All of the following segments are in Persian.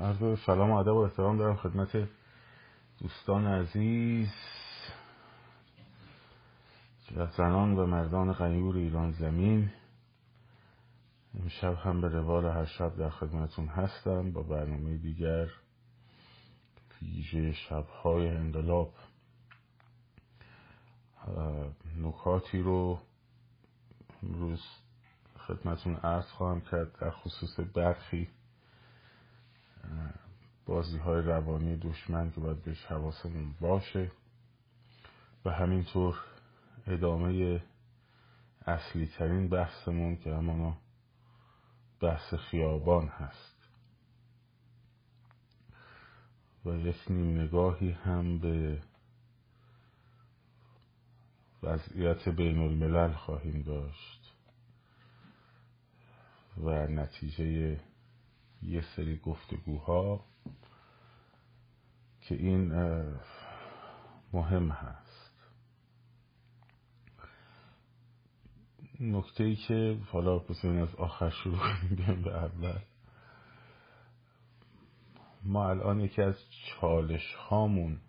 عرض سلام و ادب و احترام دارم خدمت دوستان عزیز. زنان و مردان غیور ایران زمین. امشب هم به روال هر شب در خدمتون هستم با برنامه دیگر ویژه شبهای انقلاب. نکاتی رو امروز خدمتون عرض خواهم کرد در خصوص برخی بازی های روانی دشمن که باید بهش حواسمون باشه. و همینطور ادامه اصلی ترین بحثمون که همانا بحث خیابان هست. و یک نیم نگاهی هم به وضعیت بین الملل خواهیم داشت. و نتیجه یه سری گفتگوها که این مهم هست. نکته ای که حالا بسیاری از آخر شروع کنیم به اول. ما الان یکی از چالش هامون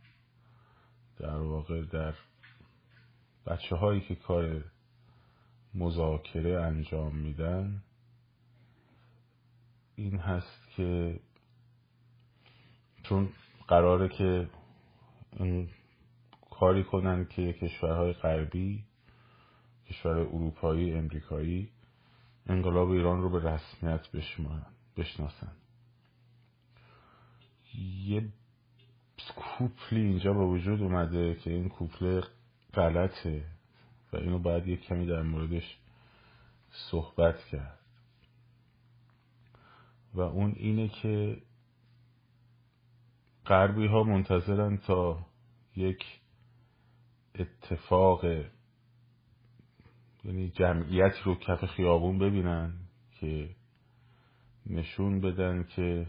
در واقع در بچه هایی که کار مذاکره انجام میدن این هست که چون قراره که این کاری کنن که کشورهای غربی کشور اروپایی امریکایی انقلاب ایران رو به رسمیت بشناسن. یه کوپلی اینجا به وجود اومده که این کوپل غلطه و اینو باید یک کمی در موردش صحبت کرد. و اون اینه که غربی ها منتظرن تا یک اتفاق یعنی جمعیت رو کف خیابون ببینن که نشون بدن که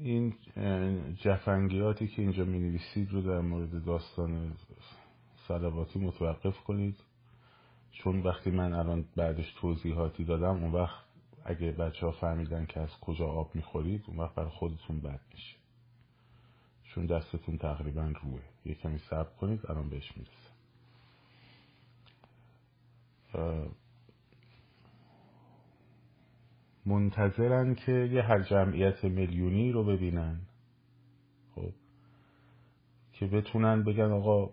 این جفنگیاتی که اینجا می نویسید رو در مورد داستان صلواتی متوقف کنید. چون وقتی من الان بعدش توضیحاتی دادم اون وقت اگه بچه ها فهمیدن که از کجا آب می‌خورید اون وقت برای خودتون بد میشه. چون دستتون تقریبا روه. یه کمی صبر کنید الان بهش می‌رسه منتظرن که یه هر جمعیت میلیونی رو ببینن. خب که بتونن بگن آقا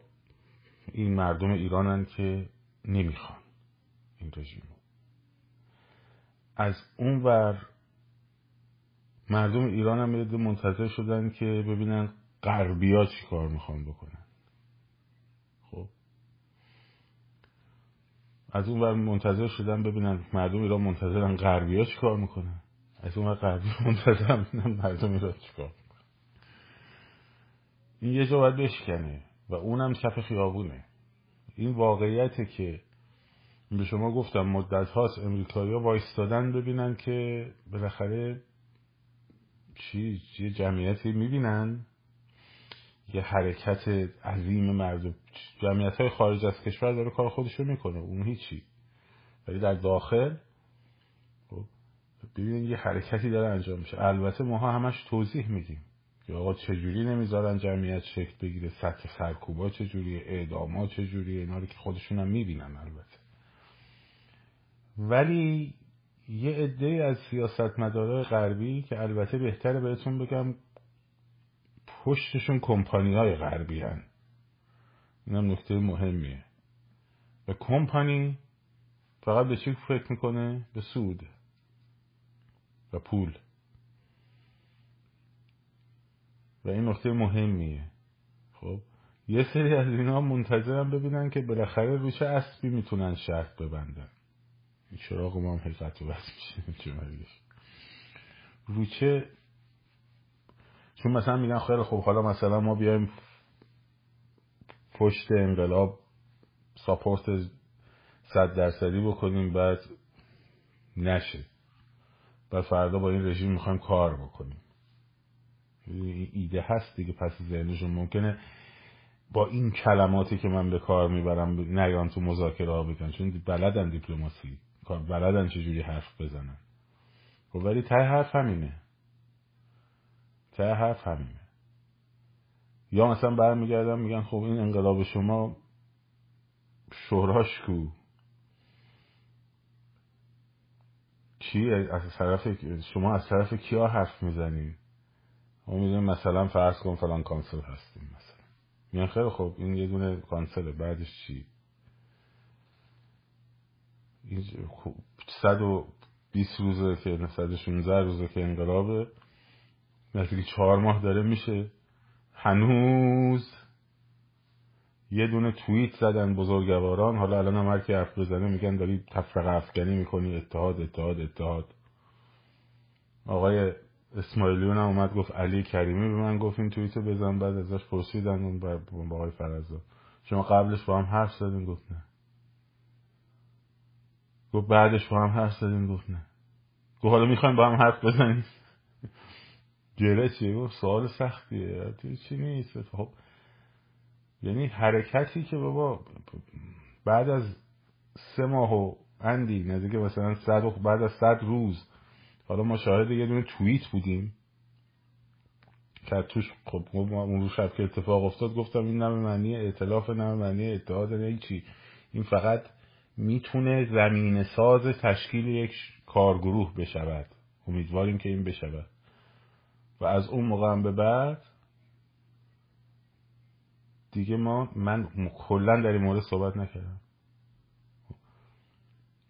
این مردم ایرانن که نمی‌خوان این رژیم از اون ور مردم ایران هم منتظر شدن که ببینن غربیا چی کار می‌خوان بکنن. خب. از اون ور منتظر شدن ببینن مردم ایران منتظرن غربیا چی کار می‌کنن. از اون ور غربی منتظر ببینن مردم ایران چی کار می‌کنن. این یه جا باید بشکنه و اونم کف خیابونه. این واقعیته که به شما گفتم مدت هاست امریکایی ها وایستادن ببینن که بالاخره چی یه جمعیتی می‌بینن؟ یه حرکت عظیم مردم جمعیت های خارج از کشور داره کار خودش رو می‌کنه اون هیچی. ولی در داخل خب، ببینید یه حرکتی داره انجام میشه. البته ماها همش توضیح میدیم. که آقا چجوری نمی‌ذارن جمعیت شکل بگیره سطح سرکوبا چجوری اعداما چجوری اینا رو که خودشون هم می‌بینن البته. ولی یه عده از سیاست مدارای غربی که البته بهتره بهتون بگم پشتشون کمپانی های غربی هن. این هم نکته مهمیه و کمپانی فقط به چی فکر می‌کنه؟ به سود و پول و این نکته مهمیه خب یه سری از اینا منتظرم ببینن که بالاخره رو چه اسبی می‌تونن شرط ببندن چراغ ما هم حقیقت بس میشه رو چه چون مثلا میگن خیلی خوب حالا مثلا ما بیایم پشت انقلاب ساپورت صد درصدی بکنیم بعد نشه. بعد فردا با این رژیم می‌خوایم کار بکنیم. ایده هست دیگه پس ذهنشون ممکنه با این کلماتی که من به کار می‌برم نیان تو مذاکره ها بکن چون بلدن دیپلماسی. بلدن چجوری حرف بزنن خب ولی ته حرف همینه. ته حرف همینه. یا مثلا برمیگردن میگن خب این انقلاب شما شوراش کو. کی از طرف شما از طرف کیا حرف می‌زنید ما می‌دونیم مثلا فرض کن فلان کانسل هستیم مثلا. میگن خیلی خب این یه دونه کانسله بعدش چی؟ صد و بیست روزه که صد و شونزه روزه که انقلابه. نزدیک چهار ماه داره میشه. هنوز یه دونه توییت زدن بزرگواران. حالا الان هم هر کی حرف بزنه میگن داری تفرقه افغانی می‌کنی. اتحاد اتحاد اتحاد. آقای اسماعیلیون هم اومد گفت علی کریمی به من گفت این توییتو بزن. بعد ازش پرسیدن اون با آقای فرزا شما قبلش با هم حرف زدین گفت نه. گفت بعدش با هم حرف زدین گفت نه. گفت حالا می‌خوایم با هم حرف بزنیم. گله چیه گفت سوال سختیه. چی نیست؟ خب یعنی حرکتی که بابا بعد از سه ماه و اندی نزدیک مثلا صد بعد از صد روز. حالا ما شاهد یه دونه توییت بودیم. که توش خب اون رو شب که اتفاق افتاد گفتم این نمه معنی اعتلاف نمه معنی اتحاد نه چی این فقط می‌تونه زمین ساز تشکیل یک کارگروه بشود. امیدواریم که این بشود. و از اون موقع به بعد دیگه ما من کلا در این مورد صحبت نکردم.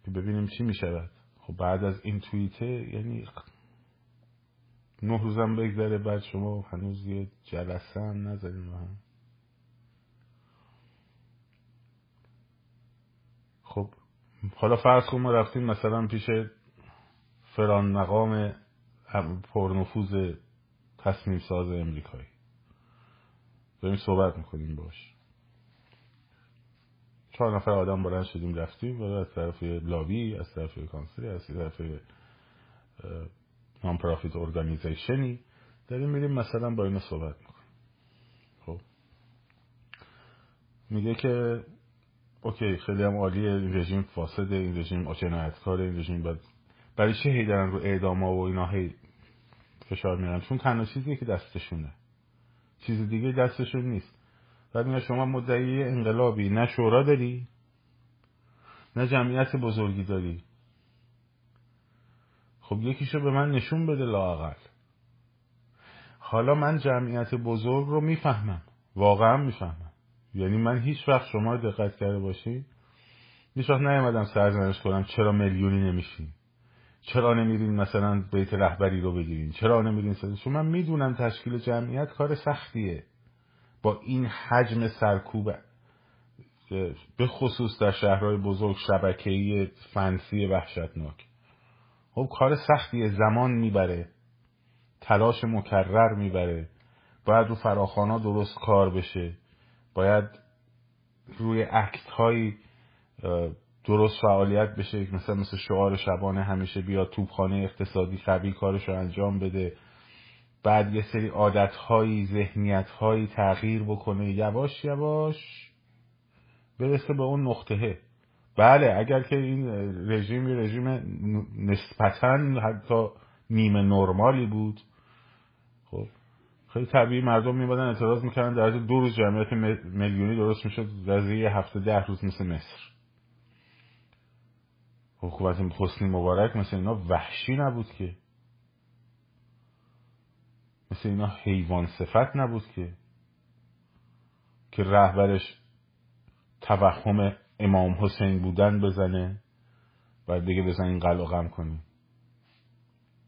که ببینیم چی می‌شود. خب بعد از این توییته یعنی نه روزم بگذره بعد شما هنوز یه جلسه هم نزدیم هم. خب حالا فرض کن ما رفتیم مثلا پیش فران مقام پرنفوذ تصمیم ساز امریکایی. داریم صحبت می‌کنیم باش. چهار نفر آدم بلند شدیم رفتیم. و از طرف لابی از طرف کانسلی از طرف نان پرافیت ارگانیزیشنی داریم میریم مثلا با اینا صحبت می‌کنیم. خب. میگه که اوکی خیلی هم عالیه این رژیم فاسده این رژیم جنایتکاره این رژیم. باید برای چه هی دارن رو اعدام و اینا هی فشار میرن چون تنها چیزی که دستشونه. چیز دیگه دستشون نیست. بعد میگه شما مدعی انقلابی نه شورا داری نه جمعیت بزرگی داری. خب یکیشو به من نشون بده لاقل حالا من جمعیت بزرگ رو می‌فهمم. واقعا می‌فهمم. یعنی من هیچ وقت شما دقت کرده باشی؟ هیچ وقت نیومدم سرزنش کنم چرا میلیونی نمیشین؟ چرا نمیرین مثلا بیت رهبری رو بگیرین؟ چرا نمیرین چون من می‌دونم تشکیل جمعیت کار سختیه. با این حجم سرکوب به خصوص در شهرهای بزرگ شبکه‌ای فنسی وحشتناک. خب کار سختیه زمان می‌بره. تلاش مکرر می‌بره. باید رو فراخانا درست کار بشه. باید روی اکت هایی درست فعالیت بشه مثلا مثل شعار شبانه همیشه بیاد توپخانه اقتصادی قوی کارش رو انجام بده. بعد یه سری عادتهایی ذهنیتهایی تغییر بکنه. یواش یواش برسه به اون نقطهه. بله اگر که این رژیم رژیم نسبتا حتی نیمه نرمالی بود خیلی طبیعی مردم میبادن اعتراض می‌کردن. در دو روز جمعیت میلیونی درست می‌شد. در یه هفته ده روز مثل مصر. حکومت حسنی مبارک مثل اینا وحشی نبود که. مثل اینا حیوان صفت نبود که. که رهبرش توهم امام حسین بودن بزنه و دیگه بزن این قلقم کنی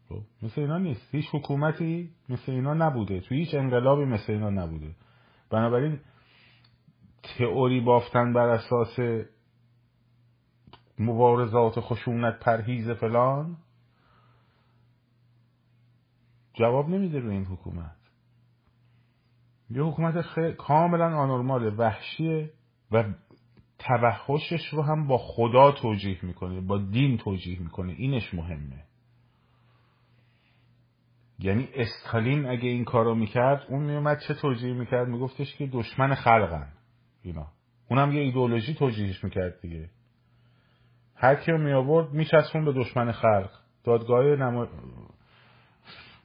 خب مثل اینا نیست. هیچ حکومتی مثل اینا نبوده. تو هیچ انقلابی مثل اینا نبوده. بنابراین تئوری بافتن بر اساس مبارزات خشونت پرهیز فلان جواب نمیده روی این حکومت. یه حکومت خیلی کاملا آنورماله وحشیه و توحشش رو هم با خدا توجیه می‌کنه با دین توجیه می‌کنه. اینش مهمه. یعنی استالین اگه این کارو می‌کرد اون میومد چه توجیه می‌کرد؟ میگفتش که دشمن خلقن اینا. اونم یه ایدولوژی توجیهش می‌کرد دیگه. هر کیو می آورد میچسبون به دشمن خلق. دادگاه نما...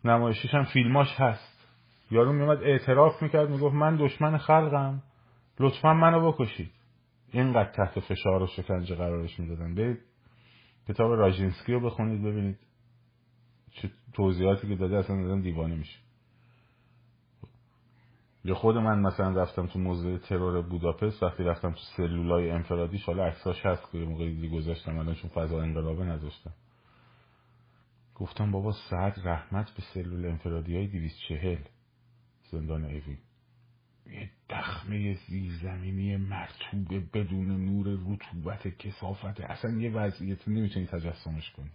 نمایشیش هم فیلماش هست. یارو میومد اعتراف می‌کرد می‌گفت من دشمن خلقم. لطفا منو بکشید. اینقدر تحت فشار و شکنجه قرارش می‌دادن. برید کتاب راژینسکی رو بخونید ببینید. توضیحاتی که داده اصلا دادن دیوانه میشه یا خود من مثلا رفتم تو موزه ترور بوداپست وقتی رفتم تو سلولای انفرادیش حالا عکساش هست که موقعی دیگه گذاشتم الان چون فضا انقلابه نذاشتم گفتم بابا صد رحمت به سلول انفرادی های دویست چهل زندان اوین یه دخمه زیرزمینی مرتوبه بدون نور رطوبت کثافت اصلا یه وضعیت نمی‌تونی تجسمش کنی.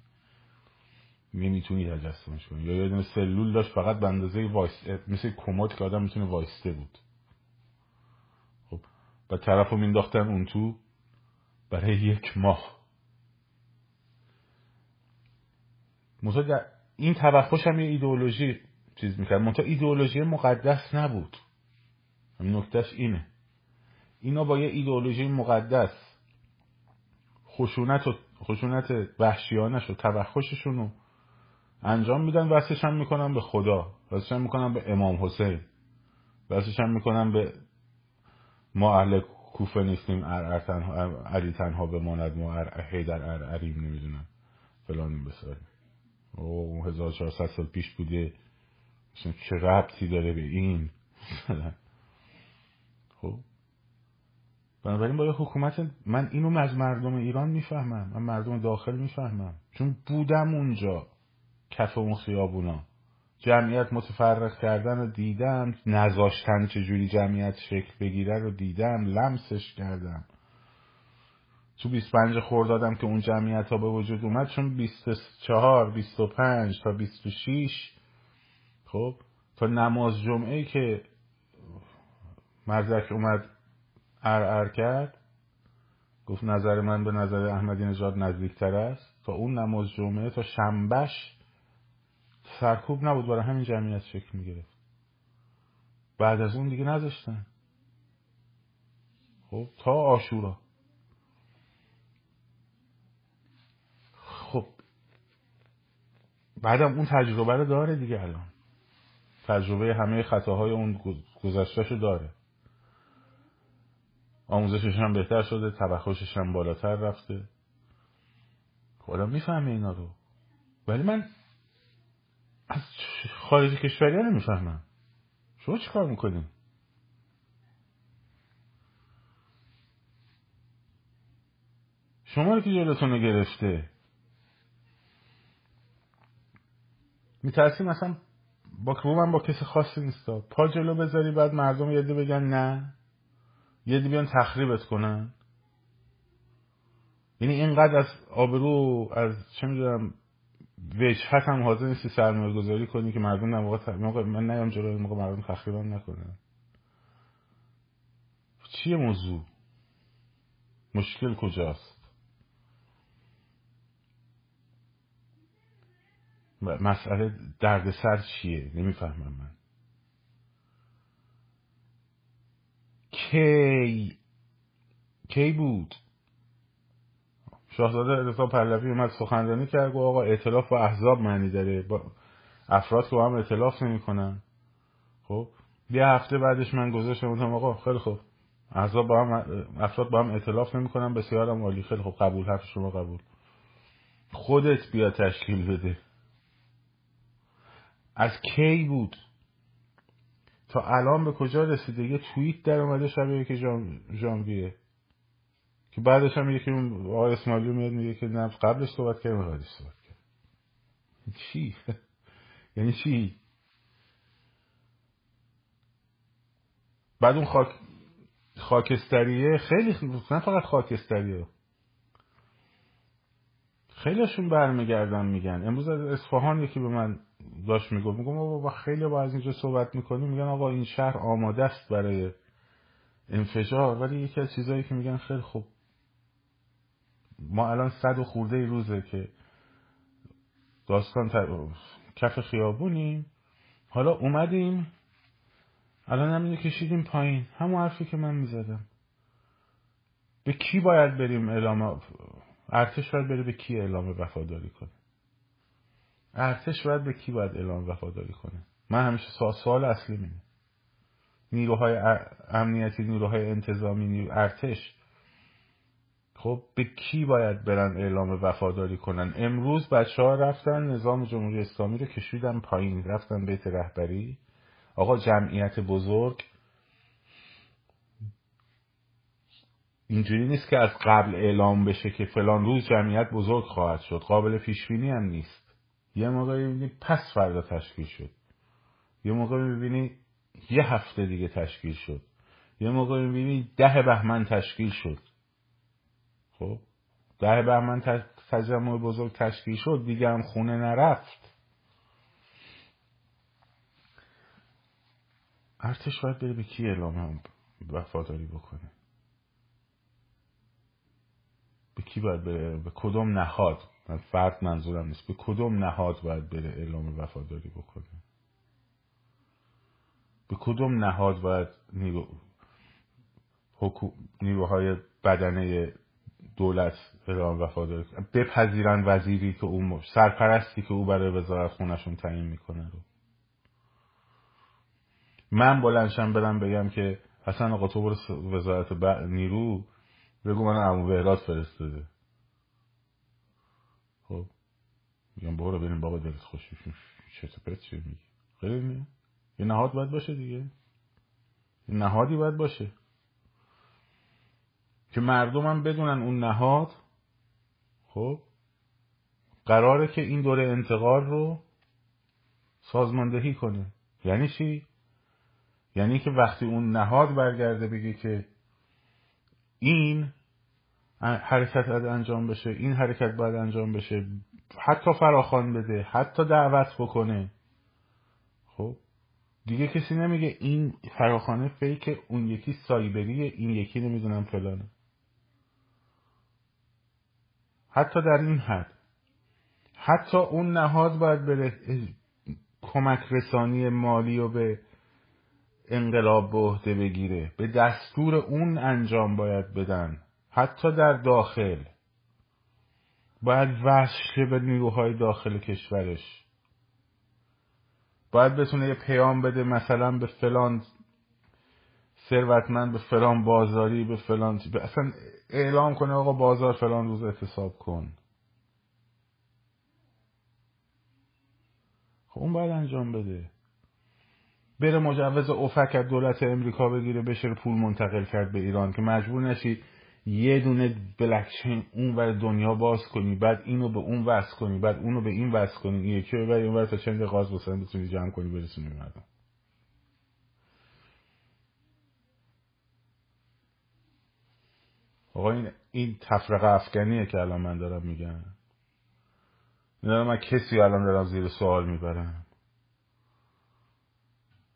نمی‌تونی تجسمش کنی یا یه سلول داشت فقط به اندازه وایس مثل کمد که آدم می‌تونه وایسته بود. خب. و طرف رو مینداختن اون تو برای یک ماه. منتها این توخش هم یه ایدئولوژی چیز می‌کرد. منتها ایدئولوژی مقدس نبود. نکتهش اینه. اینا با یه ایدئولوژی مقدس خشونت و خشونت وحشیانش و توخششون رو انجام میدن وصلش هم می‌کنن به خدا. وصلش هم می‌کنن به امام حسین. وصلش هم می‌کنن به ما اهل کوفه نیستیم ار تنها علی تنها بماند ما حیدر ارعریم نمی‌دونم فلان این بساری. او 1400 سال پیش بوده. چه ربطی داره به این؟ خب. بنابراین با حکومت من اینو از مردم ایران می‌فهمم. من مردم داخل می‌فهمم. چون بودم اونجا. کف اون خیابونا. جمعیت متفرق کردن رو دیدم نذاشتن چجوری جمعیت شکل بگیره رو دیدم لمسش کردم تو 25 خوردادم که اون جمعیت ها به وجود اومد چون 24 25 تا 26 خب تا نماز جمعه که مرزک اومد ار ار کرد گفت نظر من به نظر احمدی نژاد نزدیکتر است. تا اون نماز جمعه تا شنبش سرکوب نبود برای همین جمعیت شکل می‌گرفت. بعد از اون دیگه نذاشتن. خب تا آشورا. خب. بعدم اون تجربه رو داره دیگه الان. تجربه همه خطاهای اون گذشتهشو داره. آموزشش هم بهتر شده طبخشش هم بالاتر رفته. خدا می‌فهمه اینا رو. ولی من از خارج کشوری ها نمی‌فهمم. شما چی کار می‌کنیم شما رو که جلوتون رو گرفته میترسیم مثلا با من با کسی خاصی نیستا. پا جلو بذاری بعد مردم یه بگن نه. یه بیان تخریبت کنن. یعنی اینقدر از آبرو از چه می‌دونم وجهت هم حاضر نیستی سرمایه گذاری کنی که مردم در موقع, من نیام جلوی موقع مردم تخریبم نکنن چیه موضوع؟ مشکل کجاست؟ مسئله دردسر چیه؟ نمی‌فهمم من. کی کی بود؟ شاهزاده رضا پهلوی اومد سخنرانی کرد و آقا اعتلاف با احزاب معنی داره. با افراد که با هم اعتلاف نمی‌کنن. خب یه هفته بعدش من گذاشتم بودم آقا خیلی خوب. احزاب با هم افراد با هم اعتلاف نمی‌کنن بسیار هم عالی. خیلی خوب قبول حرف شما قبول. خودت بیا تشکیل بده. از کی بود؟ تا الان به کجا رسیده؟ یه توییت در اومده شبیه که ژانویه. که بعدش هم اون آقای اسماعیلی میاد میگه که نه قبلش صحبت کرد بعدش صحبت کرد چی؟ یعنی چی؟ بعد اون خاک خاکستریه خیلی نه فقط خاکستریه. خیلیشون برمیگردن میگن. امروز از اصفهان یکی به من داشت می‌گفت میگم بابا خیلی با از اینجا صحبت می‌کنیم میگن آقا این شهر آماده است برای انفجار ولی یکی از چیزهایی که میگن خیلی خوب ما الان صد و خورده روزه که داستان کف خیابونیم. حالا اومدیم الان همینو کشیدیم پایین. همون حرفی که من می‌زدم. به کی باید بریم اعلام ارتش باید بره به کی اعلام وفاداری کنه؟ ارتش باید به کی باید اعلام وفاداری کنه؟ من همیشه سوال اصلی مینه نیروهای امنیتی نیروهای انتظامی نیرو ارتش خب به کی باید برن اعلام وفاداری کنن؟ امروز بچه ها رفتن نظام جمهوری اسلامی رو کشیدن پایین. رفتن بیت رهبری. آقا جمعیت بزرگ. اینجوری نیست که از قبل اعلام بشه که فلان روز جمعیت بزرگ خواهد شد. قابل پیش بینی هم نیست. یه موقع می‌بینی پس فردا تشکیل شد. یه موقع می‌بینی یه هفته دیگه تشکیل شد. یه موقع می‌بینی ده بهمن تشکیل شد. خب ده بهمن تجمع بزرگ تشکیل شد دیگه هم خونه نرفت. ارتش باید بره به کی اعلام وفاداری بکنه؟ به کی باید بره؟ به کدوم نهاد؟ من فرد منظورم نیست. به کدوم نهاد باید بره اعلام وفاداری بکنه؟ به کدوم نهاد باید نیرو نیروهای بدنه دولت اعلام وفاداری بپذیرن وزیری که او سرپرستی که او برای وزارت خونشون تعیین می‌کنه رو. من بلنشم برم بگم که حسن آقا تو برو وزارت نیرو. بگو من عمو بهراد فرستاده. خب. میگم برو بریم بابا دلت خوشی چه پرت چی میگی؟ خیلی یه نهاد باید باشه دیگه. یه نهادی باید باشه. که مردم هم بدونن اون نهاد خب قراره که این دوره انتقال رو سازماندهی کنه. یعنی چی؟ یعنی که وقتی اون نهاد برگرده بگه که این حرکت باید انجام بشه این حرکت باید انجام بشه حتی فراخوان بده حتی دعوت بکنه. خب دیگه کسی نمیگه این فراخانه فیک اون یکی سایبریه این یکی نمی‌دونم فلانه. حتی در این حد. حتی اون نهاد باید بره کمک رسانی مالی و به انقلاب به عهده بگیره. به دستور اون انجام باید بدن. حتی در داخل. باید وصل به نیروهای داخل کشورش. باید بتونه یه پیام بده مثلا به فلان ثروتمند به فلان بازاری به فلان اصلا اعلام کنه آقا بازار فلان روز اعتصاب کن. خب اون باید انجام بده. بره مجوز افک از دولت امریکا بگیره بشه پول منتقل کرد به ایران که مجبور نشی یه دونه بلکچین اون ور دنیا باز کنی بعد اینو به اون وصل کنی بعد اونو به این وصل کنی یکی ببری اون ور تا چند غاز بسن بتونی جمع کنی برسونی مردم آقا این این تفرقه افغانیه که الان من دارم میگم. نه من کسی الان دارم زیر سوال می‌برم.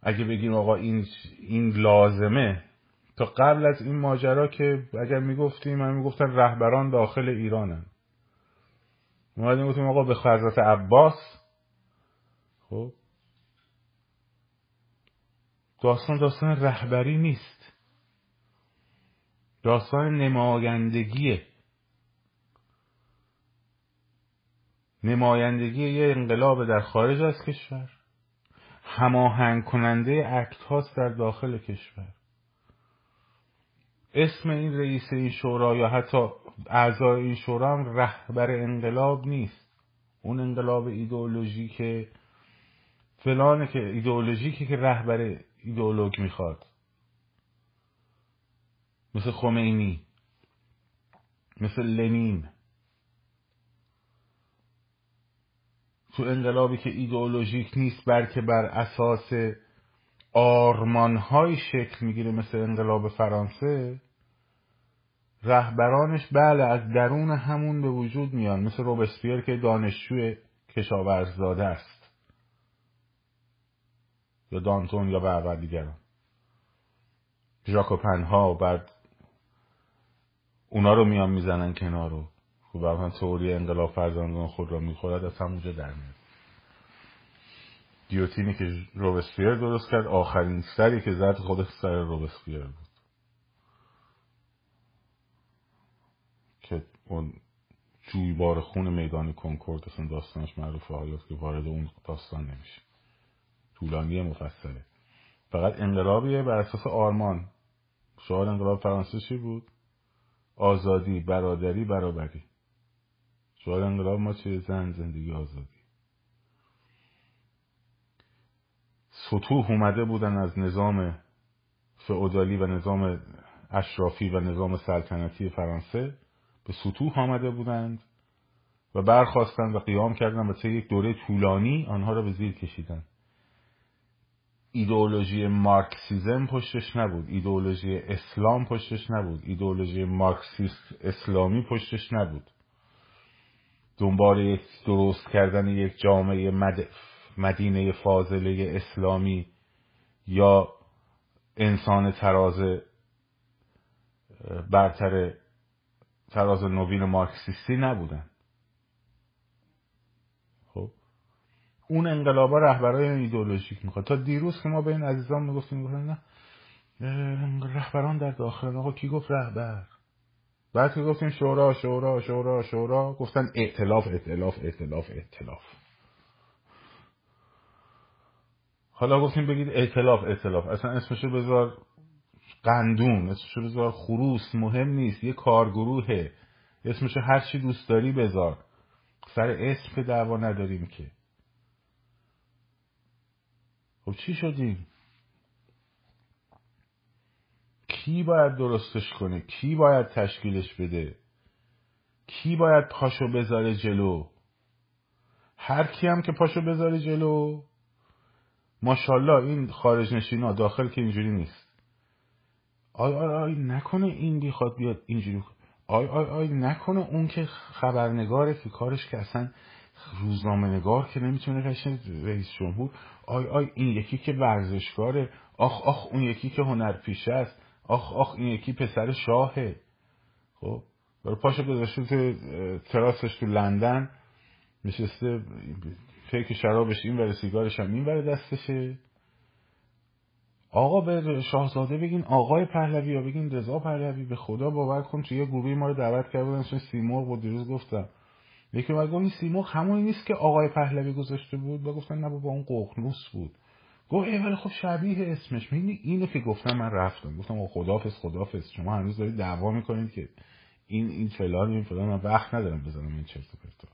اگه بگیم آقا این این لازمه تا قبل از این ماجرا که اگر می‌گفتیم من می‌گفتن رهبران داخل ایرانن. ما گفتیم آقا به حضرت عباس. خب؟ داستان داستان رهبری نیست. داستان نمایندگیه نمایندگی یه انقلاب در خارج از کشور. هماهنگ کننده اکت در داخل کشور. اسم این رئیس این شورا یا حتی اعضای این شورا هم رهبر انقلاب نیست. اون انقلاب ایدئولوژی که فلانه که ایدئولوژیکی که رهبر ایدئولوگ می‌خواد. مثل خمینی مثل لنین. تو انقلابی که ایدئولوژیک نیست بلکه بر اساس آرمانهای شکل می‌گیره مثل انقلاب فرانسه رهبرانش بله از درون همون به وجود میان مثل روبسپیر که دانشجوی کشاورزداده است. یا دانتون یا برابر دیگران. ژاکوپن ها و بعد اونا رو میان می‌زنن کنار رو خب برای تئوری انقلاب فرزندان خود را می‌خورد از همونجا در میاد. دیوتینی که روبسپیر درست کرد آخرین سری که زد خود سر روبسپیر بود. که اون جویبار خون میدان کنکورد اصلا داستانش معروفه حالا که وارد اون داستان نمیشه. طولانی مفصله. فقط انقلابیه بر اساس آرمان. شعار انقلاب فرانسه چی بود؟ آزادی برادری برابری. شعار انقلاب ما چیه؟ زن زندگی آزادی. سطوح اومده بودن از نظام فئودالی و نظام اشرافی و نظام سلطنتی فرانسه. به سطوح آمده بودند و برخواستند و قیام کردند و طی یک دوره طولانی آنها را به زیر کشیدند ایدئولوژی مارکسیزم پشتش نبود. ایدئولوژی اسلام پشتش نبود. ایدئولوژی مارکسیست اسلامی پشتش نبود. دنبال یک درست کردن یک جامعه مد... مدینه فاضله اسلامی یا انسان تراز برتر تراز نوین مارکسیستی نبودن خب اون انقلابا رهبرای ایدئولوژیک می‌خواد. تا دیروز که ما به این عزیزان می‌گفتیم نه رهبران در داخل. آقا کی گفت رهبر؟ بعد که گفتیم شورا شورا شورا شورا گفتن ائتلاف ائتلاف ائتلاف ائتلاف. حالا گفتیم بگید ائتلاف ائتلاف. اصلا اسمشو بذار قندون اسمشو بذار خروس مهم نیست. یه کارگروهه. اسمشو هر چی دوست داری بذار. سر اسم دعوا نداریم که. خب چی شدیم؟ کی باید درستش کنه؟ کی باید تشکیلش بده؟ کی باید پاشو بذاره جلو؟ هر کی هم که پاشو بذاره جلو ماشاءالله این خارج نشینا داخل که اینجوری نیست. آی آی آی نکنه این می‌خواد بیاد اینجوری آی آی آی نکنه اون که خبرنگاره که کارش که اصلا روزنامه نگار که نمی‌تونه قشنگ رئیس جمهور آی آی این یکی که ورزشکاره آخ آخ اون یکی که هنرپیشه است آخ آخ این یکی پسر شاهه. خب برای پاشو گذاشته تو تراسش تو لندن نشسته فکر شرابش این وره سیگارش هم این وره دستشه. آقا به شاهزاده بگین آقای پهلوی یا بگین رضا پهلوی به خدا باور کن توی یه گروهی ما رو دعوت کرده بودن سیمرغ بود دیروز گفتم. یکی اومد گفت این سیمرغ همونی نیست که آقای پهلوی گذاشته بود؟ و گفتن نه بابا اون ققنوس بود. گفت ای ولی خب شبیه اسمش. می‌دونی اینو که گفتم من رفتم. گفتم او خدافظ خدافظ. شما هنوز دارید دعوا می‌کنید که این این فلان این فلان. من وقت ندارم بزنم این چرت و پرتا.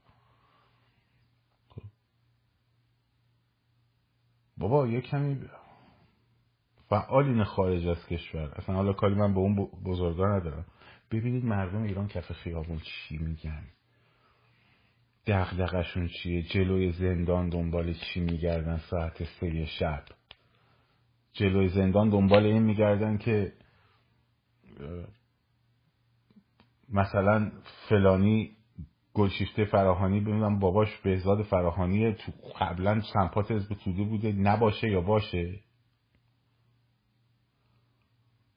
خب. بابا یه کمی فعالین خارج از کشور. اصلا حالا کاری من به اون بزرگا ندارم. ببینید مردم ایران کف خیابون چی میگن؟ دغدغشون چیه؟ جلوی زندان دنبال چی میگردن ساعت سه شب؟ جلوی زندان دنبال این میگردن که مثلا فلانی گلشیفته فراهانی ببینم باباش بهزاد فراهانی تو قبلا سمپات حزب توده بوده نباشه یا باشه؟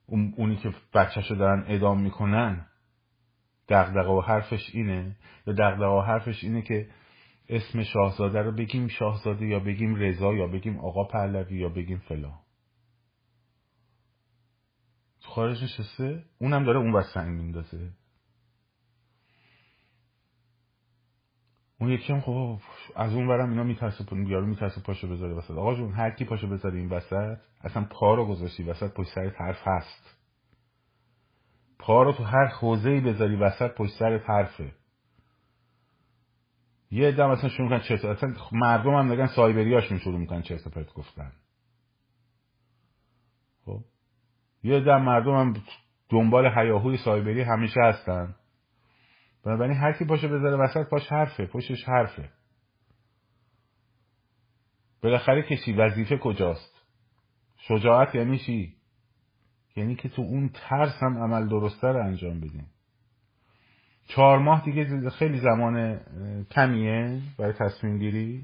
اون اونی که بچهش رو دارن ادام می‌کنن دغدغه و حرفش اینه؟ یا دغدغه و حرفش اینه که اسم شاهزاده رو بگیم شاهزاده یا بگیم رضا یا بگیم آقا پهلوی یا بگیم فلا تو خارج نشسته؟ اونم داره اون وسط میندازه. اون یکی هم خب از اون برم اینا میترسه یارو میترسه پاشو بذاره وسط. آقا جون هر کی پاشو بذاره این وسط اصلا پا رو گذاشتی وسط پشت سر حرف هست. پا رو تو هر حوزه ای بذاری وسط پشت سر حرفه. یه عده مثلا شروع می‌کنن چرت اصلا مردم هم نگن سایبریاشون شروع می‌کنن چرت پرت گفتن. خب. یه عده مردم هم دنبال حیاهوی سایبری همیشه هستن. بنابراین هر کی باشه بذاره وسط پاش حرفه پشتش حرفه. بالاخره کسی وظیفه کجاست؟ شجاعت یعنی چی؟ یعنی که تو اون ترس هم عمل درسته رو انجام بدیم. چهار ماه دیگه خیلی زمان کمیه برای تصمیم گیری.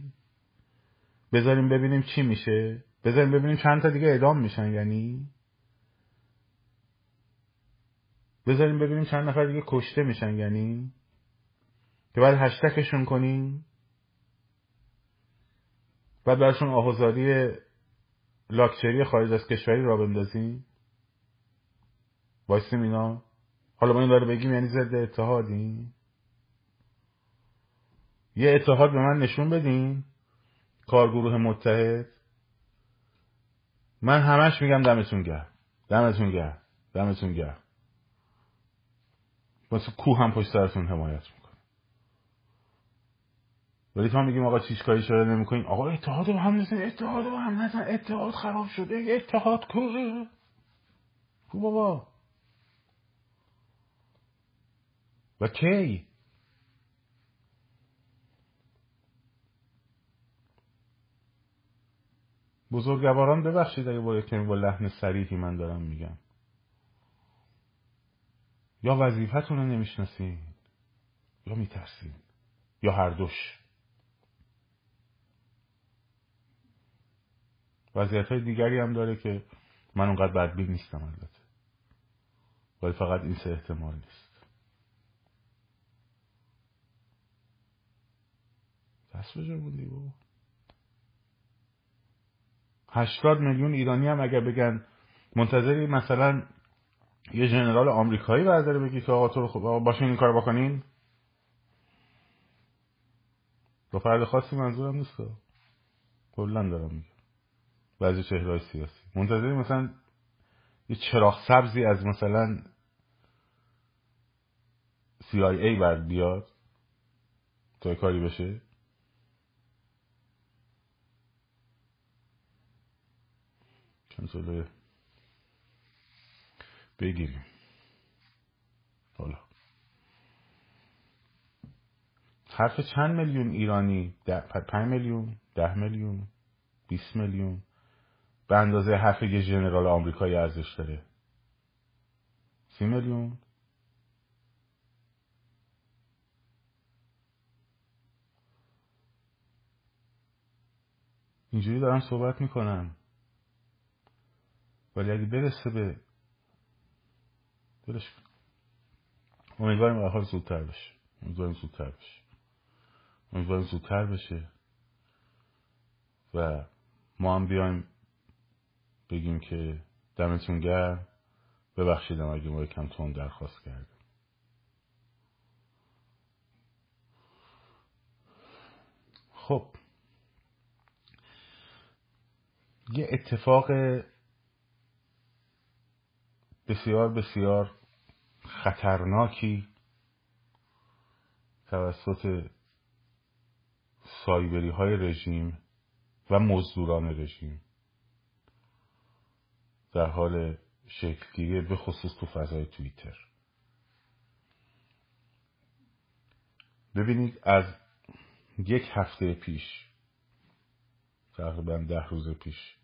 بذاریم ببینیم چی میشه. بذاریم ببینیم چند تا دیگه ادام میشن یعنی. بذاریم ببینیم چند نفر دیگه کشته میشن یعنی. که بعد هشتکشون کنیم. بعد برشون آهوزاری لاکچری خارج از کشوری را بندازیم. وایسیم اینا. حالا ما این داره بگیم یعنی ضد اتحادیم یه اتحاد به من نشون بدین. کارگروه متحد. من همش میگم دمتون گرم. دمتون گرم. دمتون گرم. واسه کو هم پشت سرتون حمایت می‌کنه. ولی تا میگیم آقا چیز کاری چرا نمی‌کنین آقا اتحاد با هم نزن اتحاد با هم نزن اتحاد خراب شده اتحاد کوه کو بابا؟ و کی؟ بزرگواران ببخشید اگه با کمی با لحن سریحی من دارم میگم. یا وظیفتون رو نمی‌شناسین یا میترسین یا هر دوش. وضعیت های دیگری هم داره که من اونقدر بدبین نیستم البته. ولی فقط این سه احتمال نیست. دست بجا بودی بابا. هشتاد میلیون ایرانی هم اگر بگن منتظری مثلا یه جنرال آمریکایی برداره بگی که آقا تو خب باشین این کار بکنین؟ با فرد خاصی منظورم نیست کلا دارم میگم. بعضی چهرهای سیاسی. منتظری مثلا یه چراغ سبزی از مثلا CIA بر بیاد تا کاری بشه؟ چند بگیریم. حالا. حرف چند میلیون ایرانی؟ پنج میلیون؟ ده میلیون؟ بیست میلیون؟ به اندازه حرف یه جنرال آمریکایی ارزش داره. سی میلیون؟ اینجوری دارم صحبت می‌کنم. ولی اگه برسه به دلش امیدواریم حال زودتر بشه. امیدواریم زودتر بشه. امیدواریم زودتر بشه. و ما هم بیایم بگیم که دمتون گرم. ببخشیدم اگه ما یکم تون درخواست کردیم. خب. یه اتفاق بسیار بسیار خطرناکی توسط سایبری های رژیم و مزدوران رژیم در حال شکلگیری به خصوص تو فضای توییتر. ببینید از یک هفته پیش تقریبا ده روز پیش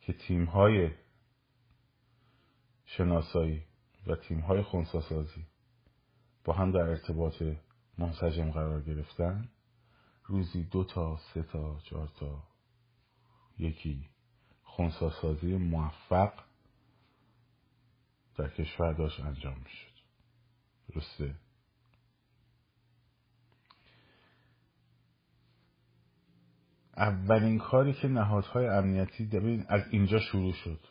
که تیم های شناسایی و تیم های خونساسازی با هم در ارتباط منسجم قرار گرفتن. روزی دو تا سه تا چهار تا. یکی خونساسازی موفق در کشور داشت انجام می‌شد. درسته؟ اولین کاری که نهادهای امنیتی از اینجا شروع شد.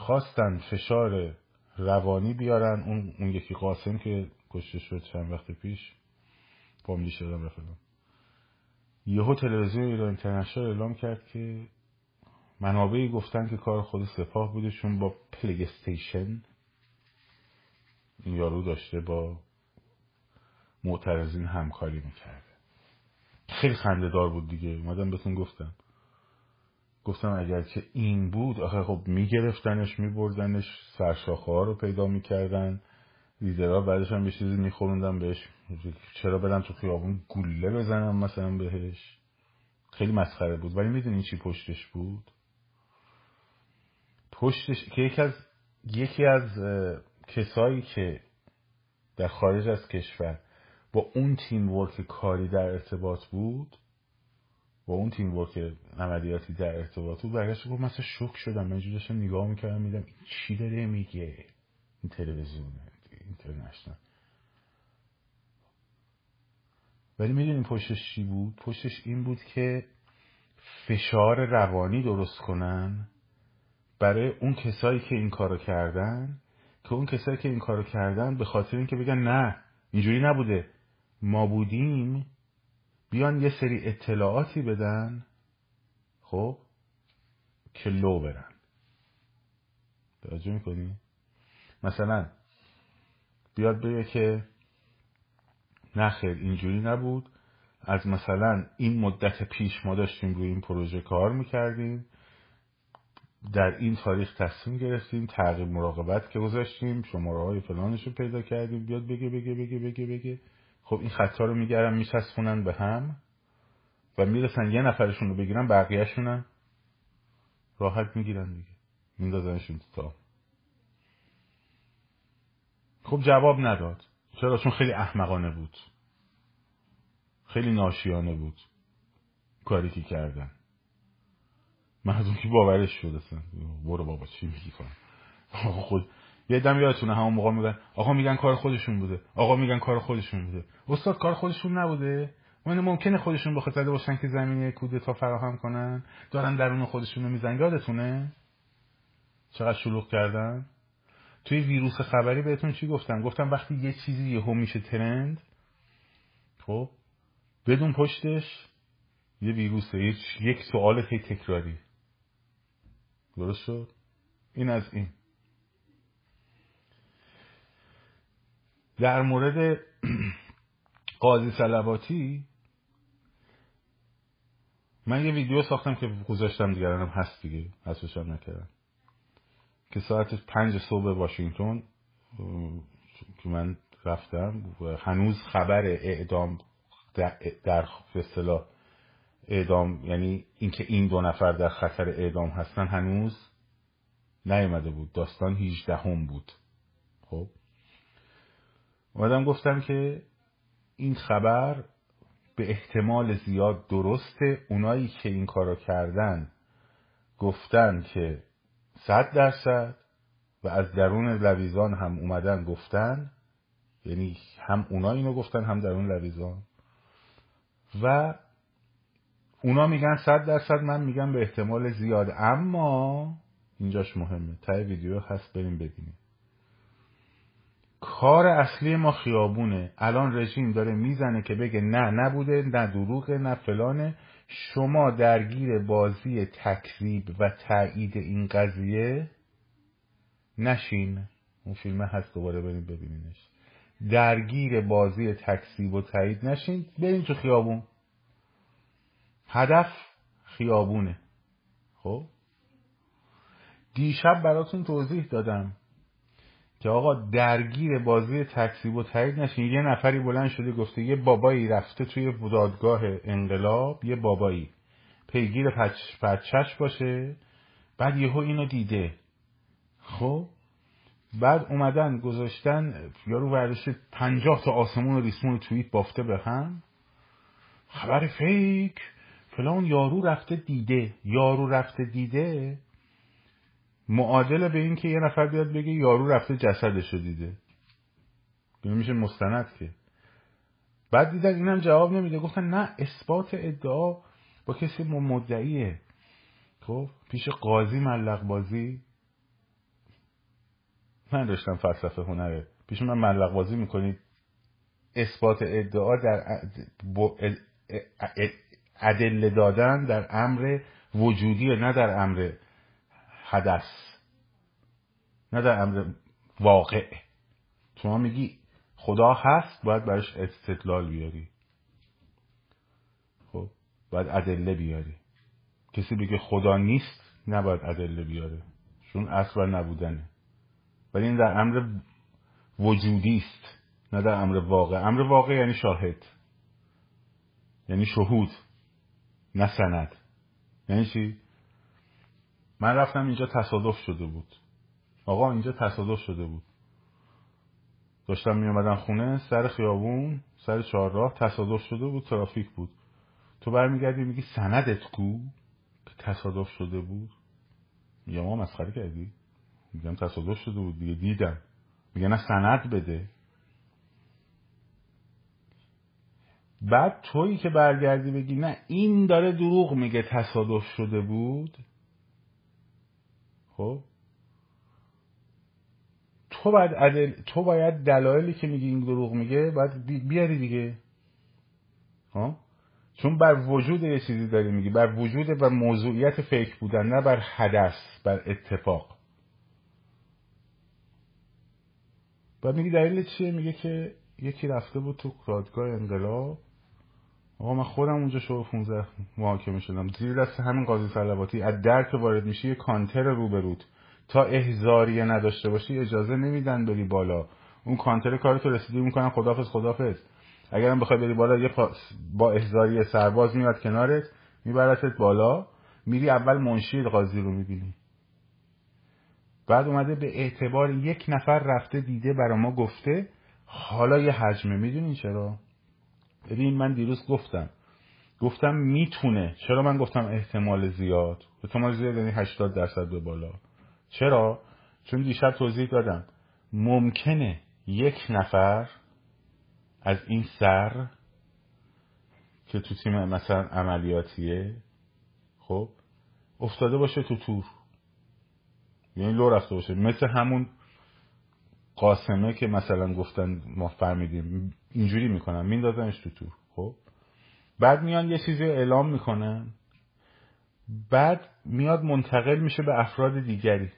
خواستن فشار روانی بیارن اون, اون یکی قاسم که کشته شد چند وقت پیش پاملی شدم بفرم یهو تلویزیون ایران اینترنشنال اعلام کرد که منابعی گفتن که کار خود سپاه بوده چون با پلی استیشن این یارو داشته با معترضین همکاری می‌کرده خیلی خنده دار بود دیگه. اومدم بهتون گفتم. گفتم اگر که این بود آخه خب میگرفتنش میبردنش سرشاخه ها رو پیدا می‌کردن. لیدرها بعدش هم به چیزی میخوروندن بهش. چرا برم تو خیابون گله بزنم مثلا بهش؟ خیلی مسخره بود. ولی می‌دونین چی پشتش بود؟ پشتش که یکی از یکی از کسایی که در خارج از کشور با اون تیم ورک کاری در ارتباط بود با اون تیم ورک عملیاتی در ارتباط بود برگشت گفت مثلا شوک شدم. من داشتم نگاه می‌کردم میدم چی داره میگه این تلویزیون اینترنشنال. ولی می‌دونیم پشتش چی بود؟ پشتش این بود که فشار روانی درست کنن برای اون کسایی که این کارو کردن که اون کسایی که این کارو کردن به خاطر اینکه بگن نه اینجوری نبوده. ما بودیم بیان یه سری اطلاعاتی بدن خب که لو برن. توجه می‌کنی؟ مثلا بیاد بگه که نخیر اینجوری نبود. از مثلا این مدت پیش ما داشتیم روی این پروژه کار می‌کردیم. در این تاریخ تصمیم گرفتیم تغییر مراقبت که گذاشتیم شماره های فلانش رو پیدا کردیم. بیاد بگه بگه بگه بگه بگه. خب این خطا رو میگرن میچسبونن به هم و می‌رسن یه نفرشون رو بگیرن بقیهشونن راحت می‌گیرن دیگه. میندازنشون تو تا خب جواب نداد. چرا چون خیلی احمقانه بود. خیلی ناشیانه بود. کاری که کردن. مردم که باورش شد اصلا برو بابا چی میگی؟ کن خود یه دم یادتونه همون موقع میگن آقا میگن کار خودشون بوده. آقا میگن کار خودشون بوده. استاد کار خودشون نبوده؟ من ممکنه خودشون بخواد زده باشن که زمینه کودتا فراهم کنن دارن درون خودشون رو میزن یادتونه؟ چقدر شلوغ کردن توی ویروس خبری بهتون چی گفتم؟ گفتم وقتی یه چیزی یهو میشه ترند خب بدون پشتش یه ویروسه یک سوال خیلی تکراری. درست شد؟ این از این. در مورد قاضی سلواتی من یه ویدیو ساختم که گذاشتم دیگه هم هست دیگه حسوشم نکردم. که ساعت پنج صبح واشنگتن که من رفتم هنوز خبر اعدام در اصطلاح اعدام یعنی اینکه این دو نفر در خطر اعدام هستن هنوز نیومده بود. داستان 18 هم بود. خب؟ اومدم گفتم که این خبر به احتمال زیاد درسته. اونایی که این کارو کردن گفتن که صد درصد و از درون لویزان هم اومدن گفتن یعنی هم اونا اینو گفتن هم درون لویزان. و اونا میگن صد درصد من میگم به احتمال زیاد. اما اینجاش مهمه. تای ویدیو هست بریم ببینیم. کار اصلی ما خیابونه. الان رژیم داره می‌زنه که بگه نه نبوده نه دروغه نه فلانه. شما درگیر بازی تکذیب و تایید این قضیه نشین. اون فیلمه هست دوباره بریم ببینینش. درگیر بازی تکذیب و تایید نشین. بریم تو خیابون. هدف خیابونه. خب؟ دیشب براتون توضیح دادم. که آقا درگیر بازی تکسیب و تایید نشین. یه نفری بلند شده گفته یه بابایی رفته توی دادگاه انقلاب یه بابایی. پیگیر پچ پچش باشه. بعد یهو اینو دیده. خب؟ بعد اومدن گذاشتن یارو ورشه پنجاه تا آسمون و ریسمون توییت بافته به هم خبر فیک. فلان یارو رفته دیده. یارو رفته دیده. معادل به این که یه نفر بیاد بگه یارو رفته جسدشو دیده این میشه مستند که بعد دیدن اینم جواب نمیده گفتن نه اثبات ادعا با کسی مدعیه خب پیش قاضی ملق بازی من داشتم فلسفه هنره پیش من ملق بازی می‌کنید اثبات ادعا در ادله دادن در امر وجودی نه در امر حدث. نه در امر واقع. شما میگی خدا هست باید براش استدلال بیاری. خب باید ادله بیاری. کسی بگه خدا نیست نباید ادله بیاره. چون اصلا نبودنه. ولی این در امر وجودی است نه در امر واقع. امر واقع یعنی شاهد. یعنی شهود نه سند. یعنی چی؟ من رفتم اینجا تصادف شده بود. آقا اینجا تصادف شده بود. داشتم می اومدم خونه سر خیابون سر چهارراه تصادف شده بود ترافیک بود. تو برمیگردی میگی سندت کو؟ که تصادف شده بود. میگم ما مسخره کردی؟ میگم تصادف شده بود دیگه دیدم. میگه نه سند بده. بعد تویی که برگردی بگی نه این داره دروغ میگه تصادف شده بود. خب؟ تو باید عدل... تو باید دلایلی که میگی این دروغ میگه باید بیاری دیگه. ها چون بر وجود یه چیزی داری میگی بر وجود و موضوعیت فکر بودن نه بر حدث بر اتفاق. و میگه دلیل چیه؟ میگه که یکی رفته بود تو دادگاه انقلاب آقا من خودم اونجا شو 15 محاکمه شدم. زیر دست همین قاضی صلواتی از در که وارد میشی یه کانتر روبروت. تا احزاریه نداشته باشی اجازه نمیدن بری بالا. اون کانتر کارتو رسیدی می‌کنن خدافظ خدافظ. اگرم بخوای بری بالا یه با احزاری سرباز میاد کنارت میبرتت بالا. میری اول منشی قاضی رو می‌بینی. بعد اومده به اعتبار یک نفر رفته دیده برا ما گفته حالا یه حجمه. می‌دونین چرا؟ ببین من دیروز گفتم. گفتم می‌تونه. چرا من گفتم احتمال زیاد؟ احتمال زیاد یعنی 80 درصد به بالا. چرا؟ چون دیشب توضیح دادم. ممکنه یک نفر از این سر که تو تیم مثلا عملیاتیه خب افتاده باشه تو تور. یعنی لو رفته باشه. مثل همون قاسمه که مثلا گفتن ما فهمیدیم. اینجوری می‌کنن میندازنش تو تور خب؟ بعد میان یه چیزی اعلام می‌کنن. بعد میاد منتقل میشه به افراد دیگری.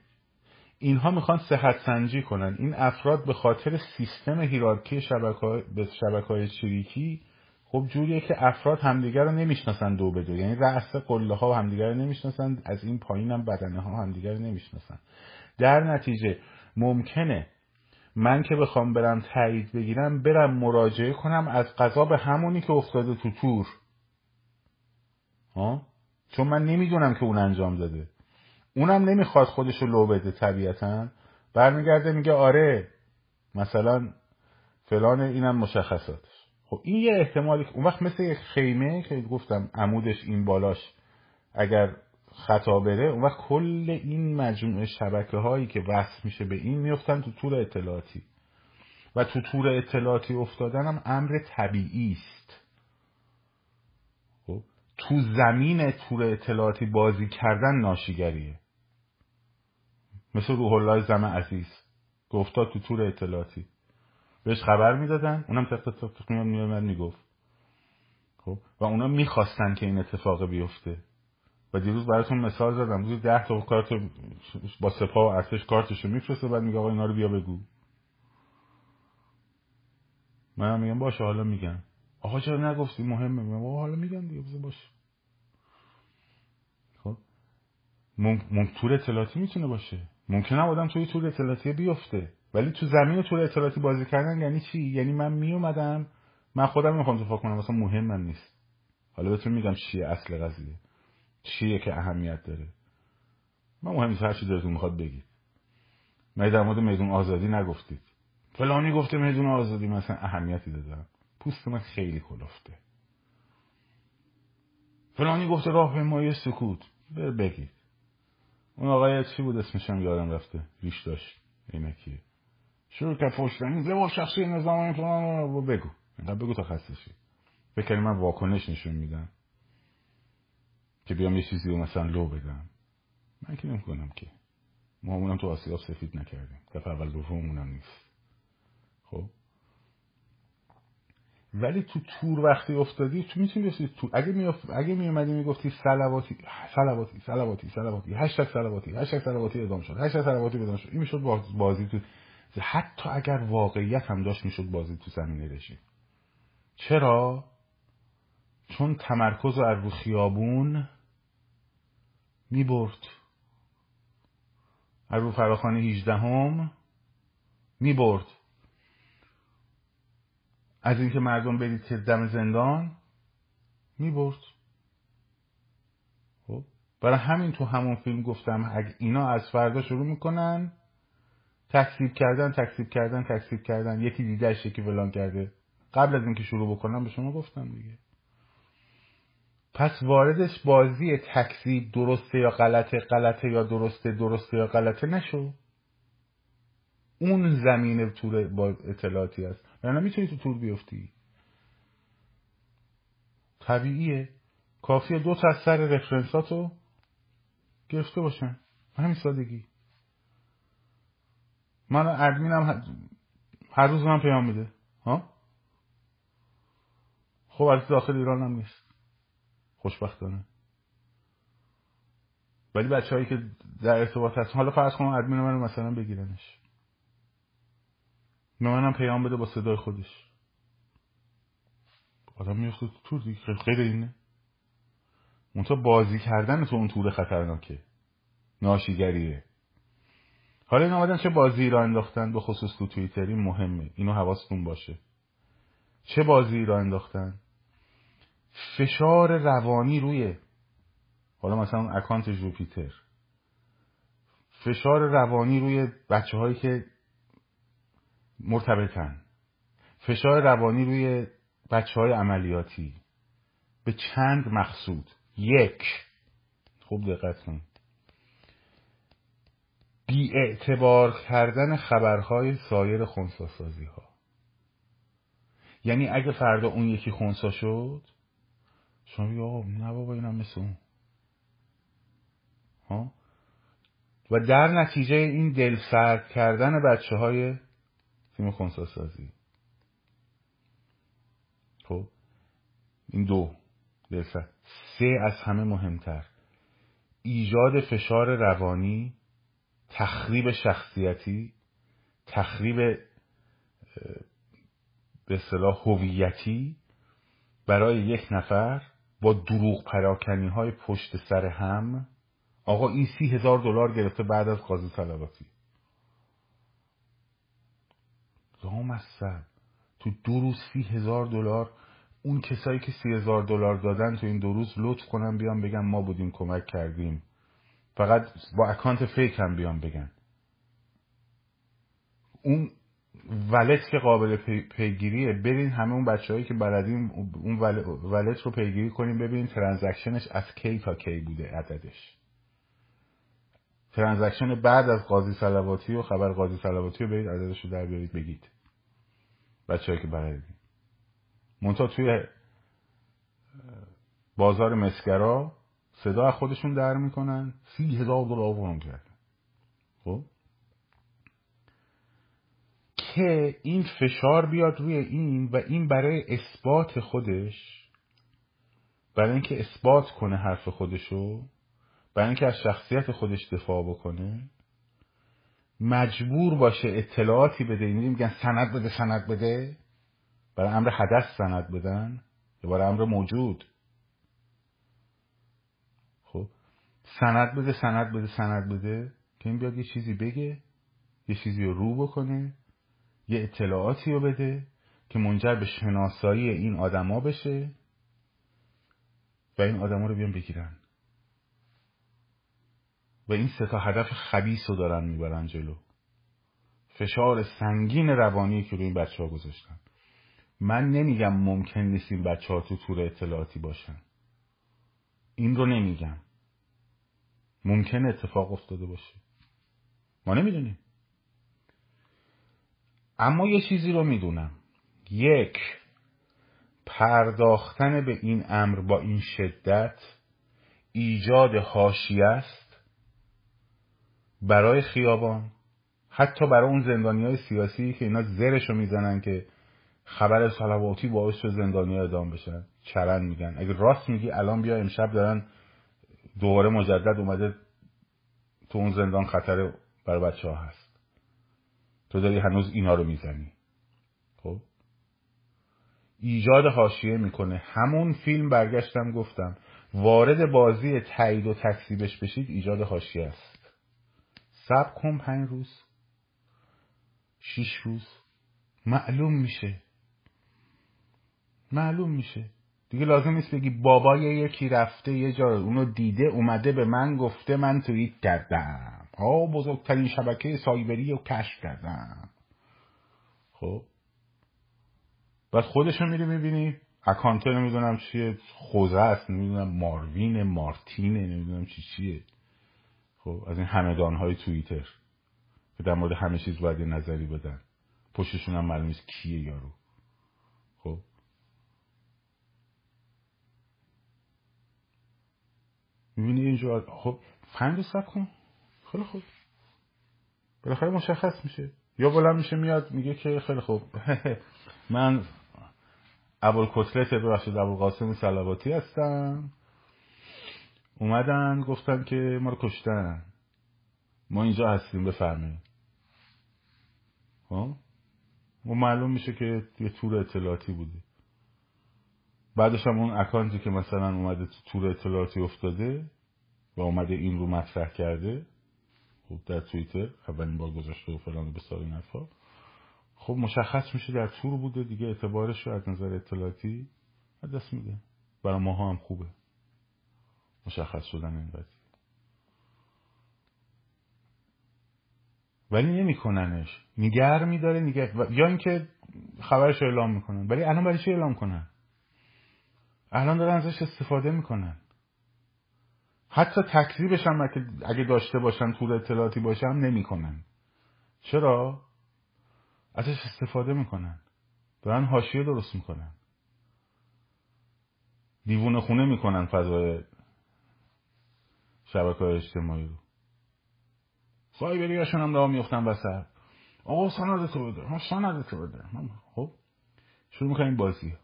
اینها می‌خوان صحت سنجی کنن. این افراد به خاطر سیستم هیرارکی شبکه به شبکه های چریکی خب جوریه که افراد همدیگر رو نمی‌شناسن دو به دو. یعنی رأس قله ها همدیگر رو نمی‌شناسن از این پایین هم بدنه ها همدیگر رو نمی‌شناسن. در نتیجه ممکنه من که بخوام برم تایید بگیرم برم مراجعه کنم از قضا به همونی که افتاده تو تور. ها؟ چون من نمی‌دونم که اون انجام داده. اونم نمی‌خواد خودش رو لو بده طبیعتا. برمیگرده میگه آره مثلا فلان اینم مشخصاتش. خب این یه احتمالی اون وقت مثل یک خیمه که گفتم عمودش این بالاش اگر خطا بره اون وقت کل این مجموعه شبکه هایی که وصل میشه به این میفتن تو طور اطلاعاتی. و تو طور اطلاعاتی افتادن هم امر طبیعی است. خب؟ تو زمین طور اطلاعاتی بازی کردن ناشیگریه. مثل روح الله زم عزیز. گفتا تو طور اطلاعاتی. بهش خبر می‌دادن اونم تخت تخت میومد می‌گفت. خب؟ و اونا می‌خواستن که این اتفاق بیفته. و دیروز براتون مثال زدم. روز ده تا کارت با سپاه و ارتش کارتشو میفرسته بعد میگه آقا اینا رو بیا بگو. من میگم باشه حالا میگم آقا چرا نگفتی؟ مهمه. میگم حالا میگم دیگه بذار باشه. خب؟ مم... تور اطلاعاتی می‌تونه باشه. ممکنه آدم توی تور اطلاعاتی بیفته. ولی تو زمین تور اطلاعاتی بازی کردن یعنی چی؟ یعنی من میومدم من خودم می‌خوام دفاع کنم مثلا مهم من نیست. حالا بهتون میگم چیه اصل قضیه. چیه که اهمیت داره؟ من مهم نیست هر چی دلتون می‌خواد بگید. من در مورد میدون آزادی نگفتید. فلانی گفته میدون آزادی مثلا اهمیتی دادم. پوست من خیلی کلفته. فلانی گفته راه به مایه سکوت بگید. اون آقای چی بود اسمشم یادم رفته؟ ریش داشت. اینکیه شروع که پشتنی زبا شخصی نظام فلان. بگو. اینقدر بگو تا خستشی فکر من واکنش نشون میدم. که بیام یه چیزی رو مثلا لو بدم. من که نمی‌کنم که. ما تو آسیاب سفید نکردیم. دفعه اول دومونم نیست. خب؟ ولی تو تور وقتی افتادی تو می‌تونی بسی تو. اگه می اگه می اومدی می‌گفتی سلواتی سلواتی سلواتی سلواتی هشتگ سلواتی هشتگ سلواتی ادام شد هشتگ سلواتی ادام شد. این می‌شد بازی تو حتی اگر واقعیت هم داشت می‌شد بازی تو زمینه رژیم. چرا؟ چون تمرکز رو رو خیابون می برد از رو فراخانه 18 هم می از اینکه مردم برید که دم زندان می برد خب برای همین تو همون فیلم گفتم اگه اینا از فردا شروع می‌کنن تکسیب کردن تکسیب کردن تکسیب کردن یکی دیدهش یکی فلان کرده. قبل از اینکه شروع بکنم به شما گفتم دیگه. پس واردش بازی تکذیب درسته یا غلطه غلطه یا درسته درسته یا غلطه نشو. اون زمین تور با اطلاعاتی است. یعنی می‌تونی تو تور بیفتی. طبیعیه. کافیه دو تا از سر رفرنساتو گرفته باشن. همین سادگی. من ادمینم هر روز من پیام میده. ها؟ خب از داخل ایران هم نیست. خوشبختانه. ولی بچه هایی که در ارتباط هستن حالا فرض کنم ادمین من مثلا بگیرنش. به منم پیام بده با صدای خودش. آدم میفته تو تور دیگه خیلی اینه. منتها بازی کردن تو اون تور خطرناکه. ناشیگریه. حالا این آمدن چه بازی را انداختن؟ به خصوص تو توییتر مهمه. اینو حواستون باشه. چه بازی را انداختن؟ فشار روانی روی حالا مثلا اکانت جوپیتر. فشار روانی روی بچه هایی که مرتبطن. فشار روانی روی بچه های عملیاتی. به چند مقصود. یک. خوب دقت کن بی اعتبار کردن خبرهای سایر خونساسازی ها یعنی اگه فردا اون یکی خونسا شد شما بگی آقا نه بابا اینم مثل اون. ها؟ و در نتیجه این دل سرد کردن بچه های تیم خونساسازی خب؟ این دو دل سه از همه مهمتر. ایجاد فشار روانی تخریب شخصیتی تخریب به اصطلاح هویتی برای یک نفر با دروغ پراکنی های پشت سر هم آقا این سی هزار دلار گرفته بعد از قاضی طلباتی لامصب تو دو روز سی هزار دلار اون کسایی که سی هزار دلار دادن تو این دو روز لطف کنن بیان بگن ما بودیم کمک کردیم. فقط با اکانت فیک هم بیان بگن. اون ولت که قابل پیگیریه. برین همه اون بچههایی که بلدیم اون wallet رو پیگیری کنیم ببینیم transaction ش از کی تا کی بوده عددش. transaction بعد از قاضی صلواتی و خبر قاضی صلواتی رو برید عددش رو در بیارید بگید. بچههایی که بلدیم منتها توی بازار مسگرا صدا خودشون در می‌کنن. سی هزار دلار کردن. خب؟ که این فشار بیاد روی این و این برای اثبات خودش برای اینکه اثبات کنه حرف خودشو برای اینکه از شخصیت خودش دفاع بکنه مجبور باشه اطلاعاتی بده. این میگن سند بده سند بده. برای امر حدث سند بدن. یا برای امر موجود. خب سند بده سند بده سند بده. که این بیاد یه چیزی بگه یه چیزی رو رو بکنه. یه اطلاعاتی رو بده که منجر به شناسایی این آدما بشه و این آدما رو بیان بگیرن. و این سه تا هدف خبیس رو دارن می‌برن جلو. فشار سنگین روانی که روی این بچه ها گذاشتن. من نمیگم ممکن نیست این بچه ها تو تور اطلاعاتی باشن. این رو نمیگم. ممکن اتفاق افتاده باشه. ما نمی‌دونیم. اما یه چیزی رو می‌دونم. یک پرداختن به این امر با این شدت ایجاد حاشیه است برای خیابان. حتی برای اون زندانی های سیاسی که اینا زرش رو می‌زنن که خبر سلواتی باعث شد زندانی ادام بشن. چرن میگن. اگه راست میگی الان بیا امشب دارن دوباره مجدد اومده تو اون زندان خطر بر بچه ها هست. تو داری هنوز اینا رو می‌زنی. خب؟ ایجاد حاشیه می‌کنه. همون فیلم برگشتم گفتم. وارد بازی تایید و تکسیبش بشید ایجاد حاشیه است. سب کن پنج روز. شیش روز. معلوم میشه. معلوم میشه. دیگه لازم نیست بگی بابای یکی رفته یه جا اونو دیده اومده به من گفته من توییت کردم. ها بزرگترین شبکه سایبری رو کشف کردم خب. بعد خودشو میری می‌بینی. اکانته نمی‌دونم چیه. خوزه است. نمی‌دونم. ماروین مارتینه نمی‌دونم چی چیه. خب. از این همدان های توییتر. که در مورد همه چیز باید نظری بدن. پشتشون هم معلوم نیست کیه یارو. خب. می‌بینی اینجا. خب. پنج سب کن. خیلی خوب. بالاخره مشخص میشه. یا بلند میشه میاد میگه که خیلی خوب. من ابوالکتلت ببخشید ابوالقاسم سلواتی هستم. اومدن گفتن که ما رو کشتن. ما اینجا هستیم بفرمایید. خب؟ و معلوم میشه که یه تور اطلاعاتی بوده. بعدش هم اون اکانتی که مثلا اومده تو تور اطلاعاتی افتاده و اومده این رو مطرح کرده خب در توییتر اولین بار گذاشته و فلان به این حرفا. خب مشخص میشه در تور بوده دیگه اعتبارش رو از نظر اطلاعاتی دست میده. برای ماها هم خوبه. مشخص شدن این قضیه. ولی نمیکننش. نگر میداره نگر و... یا اینکه خبرش اعلام می‌کنن. ولی الان برای چی اعلام کنن؟ الان دارن ازش استفاده می‌کنن. حتی تکذیبش هم اگه داشته باشن طول اطلاعاتی باشه هم نمی‌کنن. چرا؟ ازش استفاده می‌کنن. دارن حاشیه درست می‌کنن. دیوونه خونه می‌کنن فضای شبکه های اجتماعی رو. سایبری هاشون هم راه میفتن وسط. آقا سند تو بده. سند تو بده. خب شروع می‌کنیم بازی.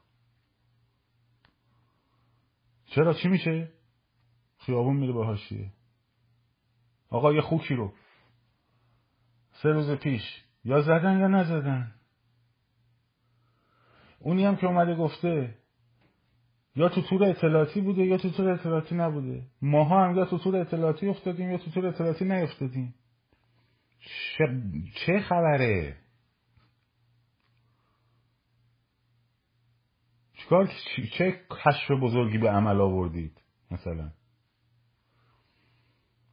چرا؟ چی میشه؟ خیابون میره به حاشیه آقا یه خوکی رو. سه روز پیش. یا زدن یا نزدن. اونی هم که اومده گفته یا تو تور اطلاعاتی بوده یا تو تور اطلاعاتی نبوده. ماها هم یا تو تور اطلاعاتی افتادیم یا تو تور اطلاعاتی نیفتادیم. چه, چه خبره؟ چیکار چه کشف بزرگی به عمل آوردید؟ مثلا.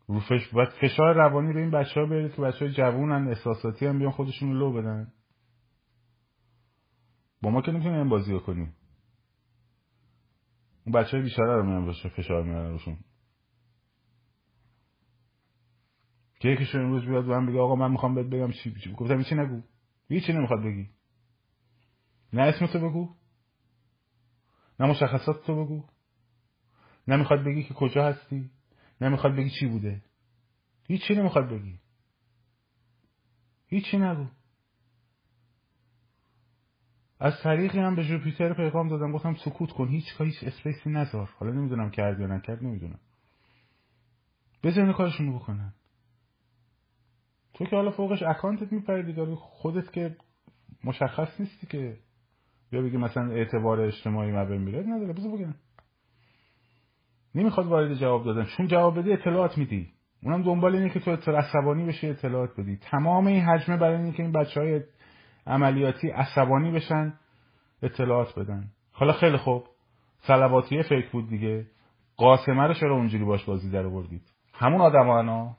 رو فش... باید فشار روانی رو این بچه ها برید که بچه های جوونن احساساتی هم بیان خودشون رو لو بدن. با ما که نمی‌تونیم این بازی کنیم اون بچه های بیشتره رو میان فشار میارن روشون. که یکیشون امروز بیاد من بگه آقا من می‌خوام بهت بگم چی چی گفتم چی نگو. چی نمی‌خواد بگی؟ نه اسمتو بگو. نه مشخصات تو بگو نمی‌خواد بگی که کجا هستی. نمی‌خواد بگی چی بوده. هیچی نمی‌خواد بگی. هیچی نگو. از طریقی هم به جوپیتر پیغام دادم گفتم سکوت کن هیچ هیچ اسپیسی نذار. حالا نمی‌دونم کرد یا نکرد نمی‌دونم. بزن کارشون بکنن. تو که حالا فوقش اکانتت میپردی داری خودت که مشخص نیستی که یا بگی مثلا اعتبار اجتماعی ما میره نداره. بذار بگم. نمی‌خواد وارد جواب دادن. چون جواب بدی اطلاعات میدی. اونم دنبال اینه که تو عصبانی بشی اطلاعات بدی. تمام این حجمه برای اینکه این بچه های عملیاتی عصبانی بشن اطلاعات بدن. حالا خیلی خوب. سلواتیه فکر بود دیگه. قاسمه رو چرا اونجوری باش بازی در آوردید؟ همون آدم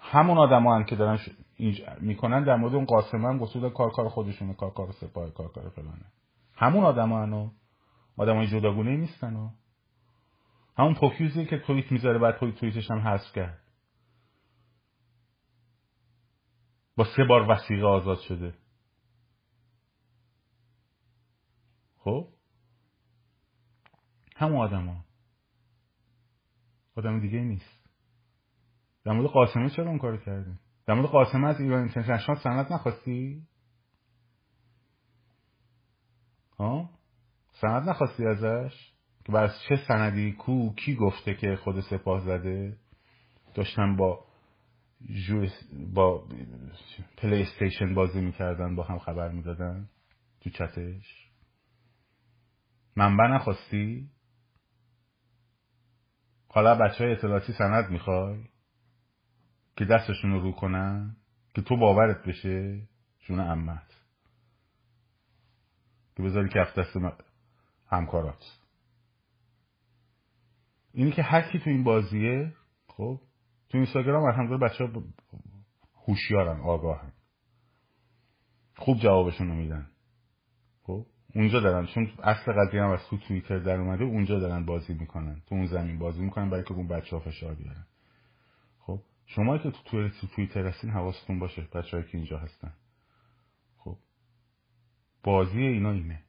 همون آدم که دارن می‌کنن در مورد اون قاسمه هم گفتود کار کار خودشونه کار کار سپاه کار کار فلانه. همون آدم ها آدم های جداگونه نیستن ها همون پوکیوزی که توییت می‌ذاره بعد توییت توییتش هم حذف کرد. با سه بار وسیقه آزاد شده. خب؟ همون آدم ها آدم دیگه نیست. در مورد قاسمه چرا اون کارو کردی؟ در مورد قاسمه از ایران اینترنشنال سند نخواستی؟ ها؟ سند نخواستی ازش؟ که بر چه سندی کو کی گفته که خود سپاه زده؟ داشتن با با پلی استیشن بازی می‌کردن با هم خبر می‌دادن تو چتش؟ منبع نخواستی؟ حالا بچه های اطلاعاتی سند می‌خوای؟ که دستشون رو رو کنن؟ که تو باورت بشه؟ جون امت که بذاری کف دست همکارات. اینی که هر کی تو این بازیه خب تو اینستاگرام الحمدلله بچه ها هوشیارن آگاهن. خوب جوابشون رو میدن. خب اونجا دارن. چون اصل قضیه هم از تو توییتر در اومده اونجا دارن بازی می‌کنن. تو اون زمین بازی می‌کنن برای که اون بچه ها فشار بیارن. خب شما که تو توییتر هستین حواستون باشه بچه که اینجا هستن. خب بازی اینا اینه.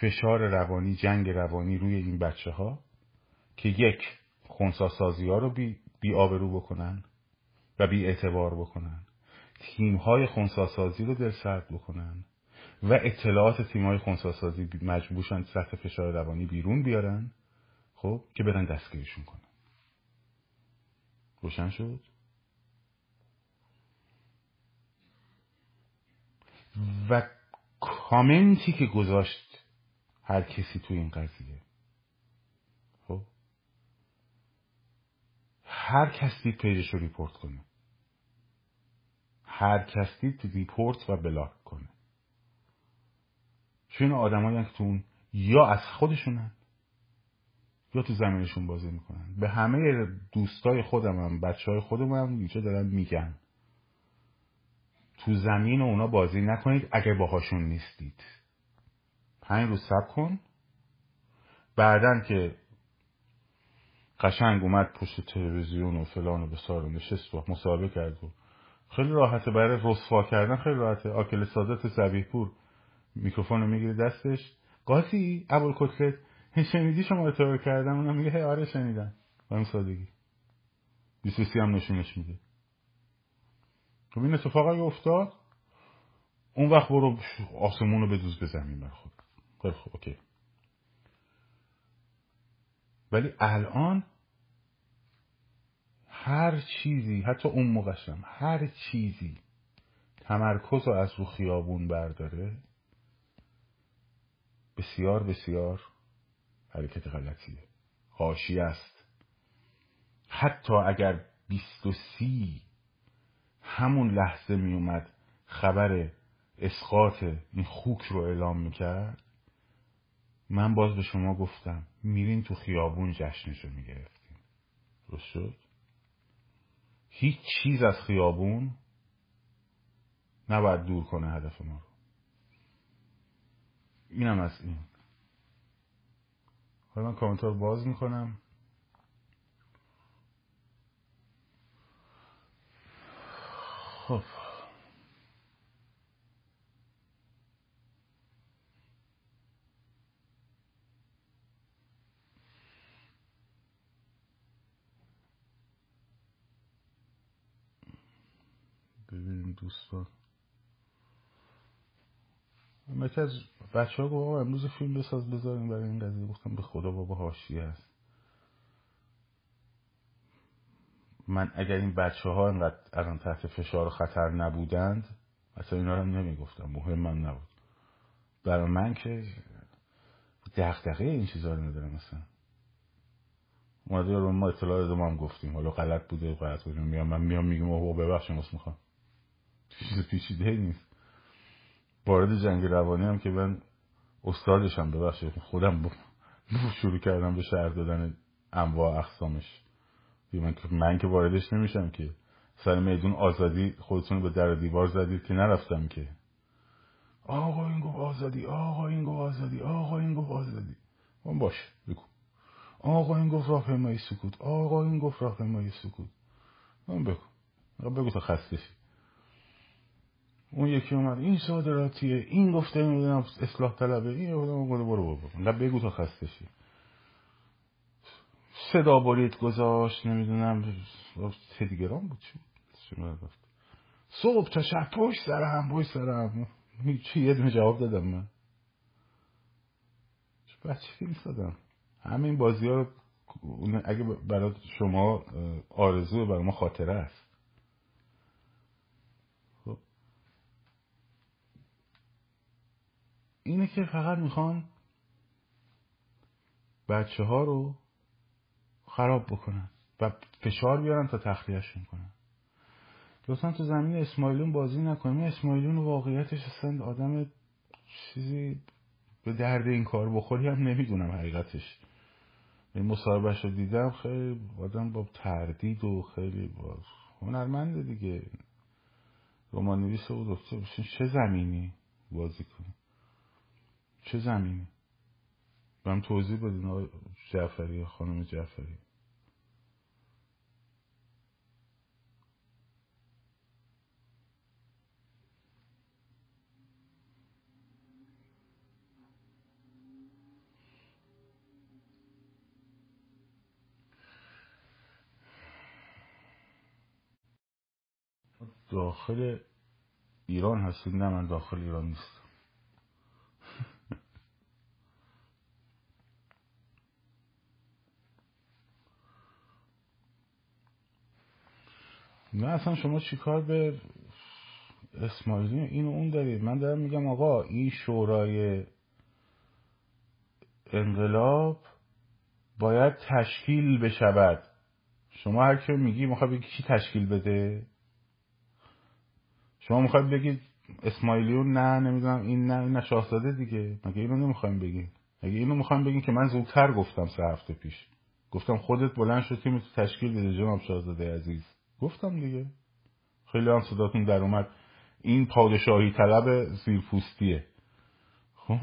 فشار روانی جنگ روانی روی این بچه ها که یک خونساسازی ها رو بی, بی آبرو بکنن و بی اعتبار بکنن. تیم های خونساسازی رو دل سرد بکنن و اطلاعات تیم های خونساسازی مجبورشن سطح فشار روانی بیرون بیارن خب که برن دستگیرشون کنن. روشن شد؟ و کامنتی که گذاشت هر کسی تو این قضیه هر کسی page ش رو report کنه. هر کسی report و block کنه. چون آدمایی که یا از خودشونن یا تو زمینشون بازی می‌کنن. به همه دوستای خودم هم بچه های خودم هم دارن میگن. تو زمین اونا بازی نکنید اگه باهاشون نیستید. پنج روز سب کن. بعدن که قشنگ اومد پشت تلویزیون و فلان و بسار و نشست و مصاحبه کرد و خیلی راحته. برای رسوا کردن خیلی راحته. آکل سادات زبیه پور میکروفون رو می‌گیره دستش. قاسی ابوال کتلت شنیدی شما اطلاع کردم اونم میگه آره شنیدم. به این سادگی. بیسوسی هم نشونش میده. خب این اتفاقی افتاد. اون وقت برو آسمون رو بدوز به زمین بر خود خوب. اوکی. ولی الان هر چیزی حتی اون موقعشم هر چیزی تمرکز رو از رو خیابون برداره بسیار بسیار حرکت غلطیه. حاشیه است. حتی اگر بیست و سی همون لحظه می اومد خبر اسقاط این خوک رو اعلام می‌کرد من باز به شما گفتم میرین تو خیابون جشنش رو می‌گرفتیم. درست شد؟ هیچ چیز از خیابون نباید دور کنه هدف ما رو. اینم از این. حالا من کامنتار باز می‌کنم خب ببینیم دوستان یکی از بچه ها گفت امروز فیلم بساز بذاریم برای این قضیه. گفتم به خدا بابا حاشیه است. من اگر این بچه ها اینقدر الان تحت فشار و خطر نبودند اصلا اینا رو نمی‌گفتم. مهم من نبود. برای من که دقدقه این چیزا رو ندارم مثلا اومده ما اطلاع داده ما هم گفتیم. حالا غلط بوده غلط بوده. میام من میام میگم اوه ببخشیم واسه می‌خوام. چیز پیچیده نیست. وارد جنگ روانی هم که من استادشم ببخشید خودم با شروع کردم به شهر دادن انواع اقسامش. من که من که واردش نمیشم که. سر میدون آزادی خودتون به در دیوار زدید که نرفتم که. آقا این گفت آزادی آقا این گفت آزادی آقا این گفت آزادی. من باش بگو. آقا این گفت راهپیمایی سکوت آقا این گفت راهپیمایی سکوت. من بگو. بگو تا خسته اون یکی اومد این صادراتیه این گفته نمی‌دونم اصلاح طلبه این گفته برو برو برو. نه بگو تا خسته شی. صدا برید گذاشت نمی‌دونم تلگرام بود چی صبح تا شب پشت سرم پشت سرم چی؟ یه دونه جواب دادم من. بچه فیلم دادم همین بازی ها اگه برای شما آرزو برای ما خاطره است. اینه که فقط می‌خوان بچه ها رو خراب بکنن و فشار بیارن تا تخلیهشون کنن. لطفا تو زمین اسماعیلون بازی نکنیم اسماعیلون واقعیتش اصلا آدم چیزی به درد این کار بخوری هم نمی‌دونم حقیقتش. این مصاحبهش رو دیدم خیلی آدم با تردید و خیلی با هنرمنده دیگه. رمان نویس و دکتر چه زمینی بازی کنه؟ چه زمینی؟ هم توضیح بدین آقای جعفری خانم جعفری. داخل ایران هستید نه من داخل ایران نیستم. نه اصلا شما چیکار به اسماعیلی این اون دارید من دارم میگم آقا این شورای انقلاب باید تشکیل بشود. شما هر که میگی می‌خوای بگی کی تشکیل بده؟ شما می‌خواید بگید اسماعیلیون نه نمی‌دونم این نه این شاهزاده دیگه. مگه اینو نمی‌خوایم بگیم مگه اینو می‌خوایم بگیم که من زودتر گفتم سه هفته پیش. گفتم خودت بلند شد که تشکیل بده جناب شاهزاده عزیز. گفتم دیگه. خیلی هم صداتون در اومد. این پادشاهی طلب زیرپوستیه. خب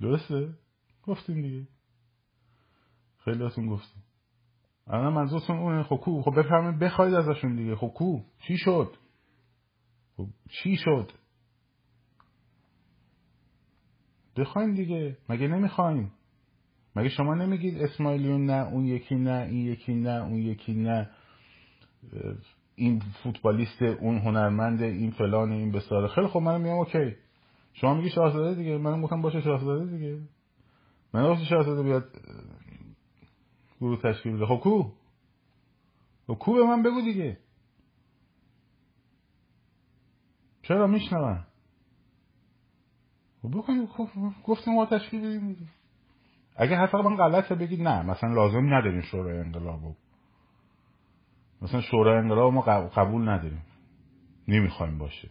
درسته؟ گفتیم دیگه. خیلی هاتون گفتیم. الان منظورتون اونه خب کو؟ خب بفرمایید بخواید ازشون دیگه. خب کو؟ چی شد؟ خب چی شد؟ بخوایم دیگه. مگه نمی‌خوایم؟ مگه شما نمیگید اسماعیلیون نه اون یکی نه این یکی نه اون یکی نه؟ این فوتبالیست اون هنرمند این فلان این بساره خیلی خب منم میگم اوکی. شما میگی شاهزاده دیگه. منم گفتم باشه شاهزاده دیگه. من گفتم شاهزاده بیاد گروه تشکیل بده. خب کو؟ خب کو به من بگو دیگه. چرا میشنون؟ خب بکنید خب گفتیم ما تشکیل بدیم. اگه حتی من غلطه بگید نه مثلا لازم نداریم شورای انقلابو مثلا شورای انقلاب ما قبول نداریم. نمی‌خوایم باشه.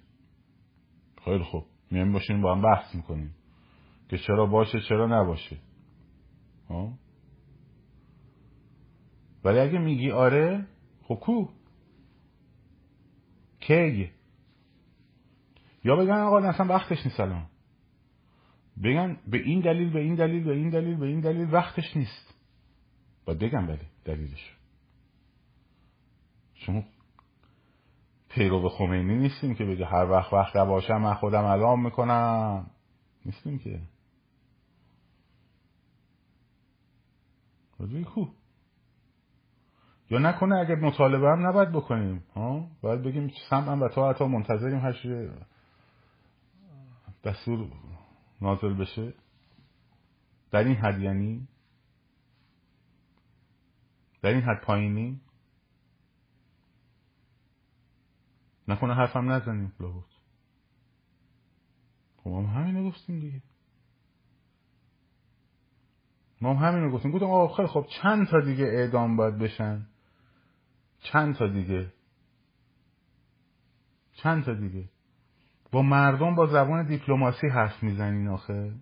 خیلی خوب. میایم باشیم با هم بحث می‌کنیم. که چرا باشه چرا نباشه. ها ولی اگه میگی آره خب کو؟ کی؟ یا بگن آقا اصلا وقتش نیست الان. بگن به این دلیل به این دلیل به این دلیل به این دلیل وقتش نیست. باید بگم ولی دلیلش. شما پیرو خمینی نیستیم که بگه هر وقت وقت باشم من خودم اعلام می‌کنم. نیستیم که. کو؟ یا نکنه اگر مطالبه هم نباید بکنیم ها؟ باید بگیم سمعا و تا منتظریم هش دستور نازل بشه. در این حد یعنی؟ در این حد پایینی نکنه حرفم نزنیم لابد. خب ما هم همینو گفتیم دیگه. ما هم همینو گفتیم. گفتم آقا خیلی خب چند تا دیگه اعدام باید بشن؟ چند تا دیگه؟ چند تا دیگه؟ با مردم با زبان دیپلماسی حرف می‌زنین آخه؟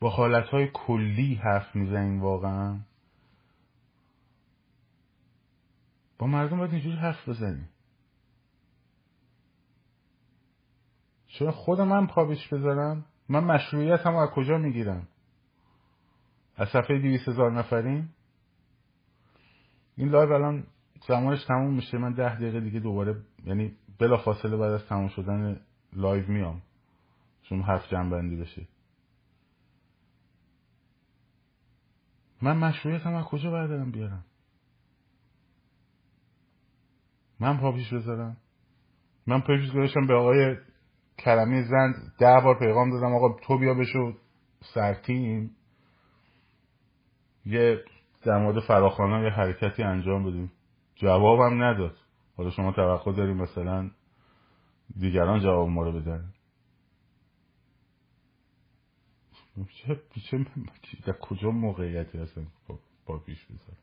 با حالتهای کلی حرف می‌زنین واقعا؟ با مردم باید اینجوری حرف بزنین. چرا خود من پابیش بذارم؟ من مشروعیت هم از کجا می‌گیرم؟ از صفحه دیویس هزار نفرین این live الان زمانش تموم میشه من ده دقیقه دیگه دوباره یعنی بلافاصله بعد از تموم شدن live میام. چون حرف جمع‌بندی بشه. من مشروعیتم از کجا بردارم بیارم؟ من پا پیش بذارم. من پا پیش گذاشتم به آقای کرمی زند ده بار پیغام دادم. آقا تو بیا بشو سرتیم یه در مورد فراخانه یه حرکتی انجام بدیم. جوابم نداد. حالا شما توقع داریم مثلا دیگران جواب ما رو بدن. چه در کجا موقعیتی هستن با پیش بذارم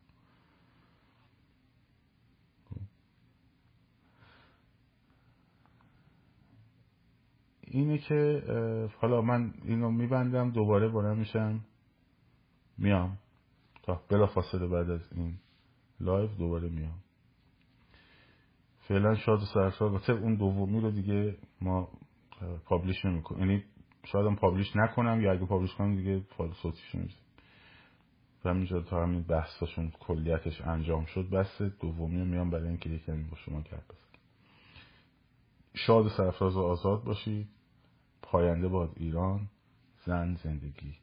اینه که حالا من اینو میبندم دوباره بلند میشم. میام. تا بلا فاصله بعد از این live دوباره میام. فعلا شاد و سرسار واسه اون دومی رو دیگه ما publish نمی‌کنیم. یعنی شاید هم publish نکنم یا اگه publish کنم دیگه فایل صوتیش نمیریزم و همینجا تا همین بحثاشون کلیتش انجام شد بس دومی رو میام برای اینکه یکمی با شما گپ بزنم شاد و سرفراز و آزاد باشید. پاینده باد ایران. زن زندگی.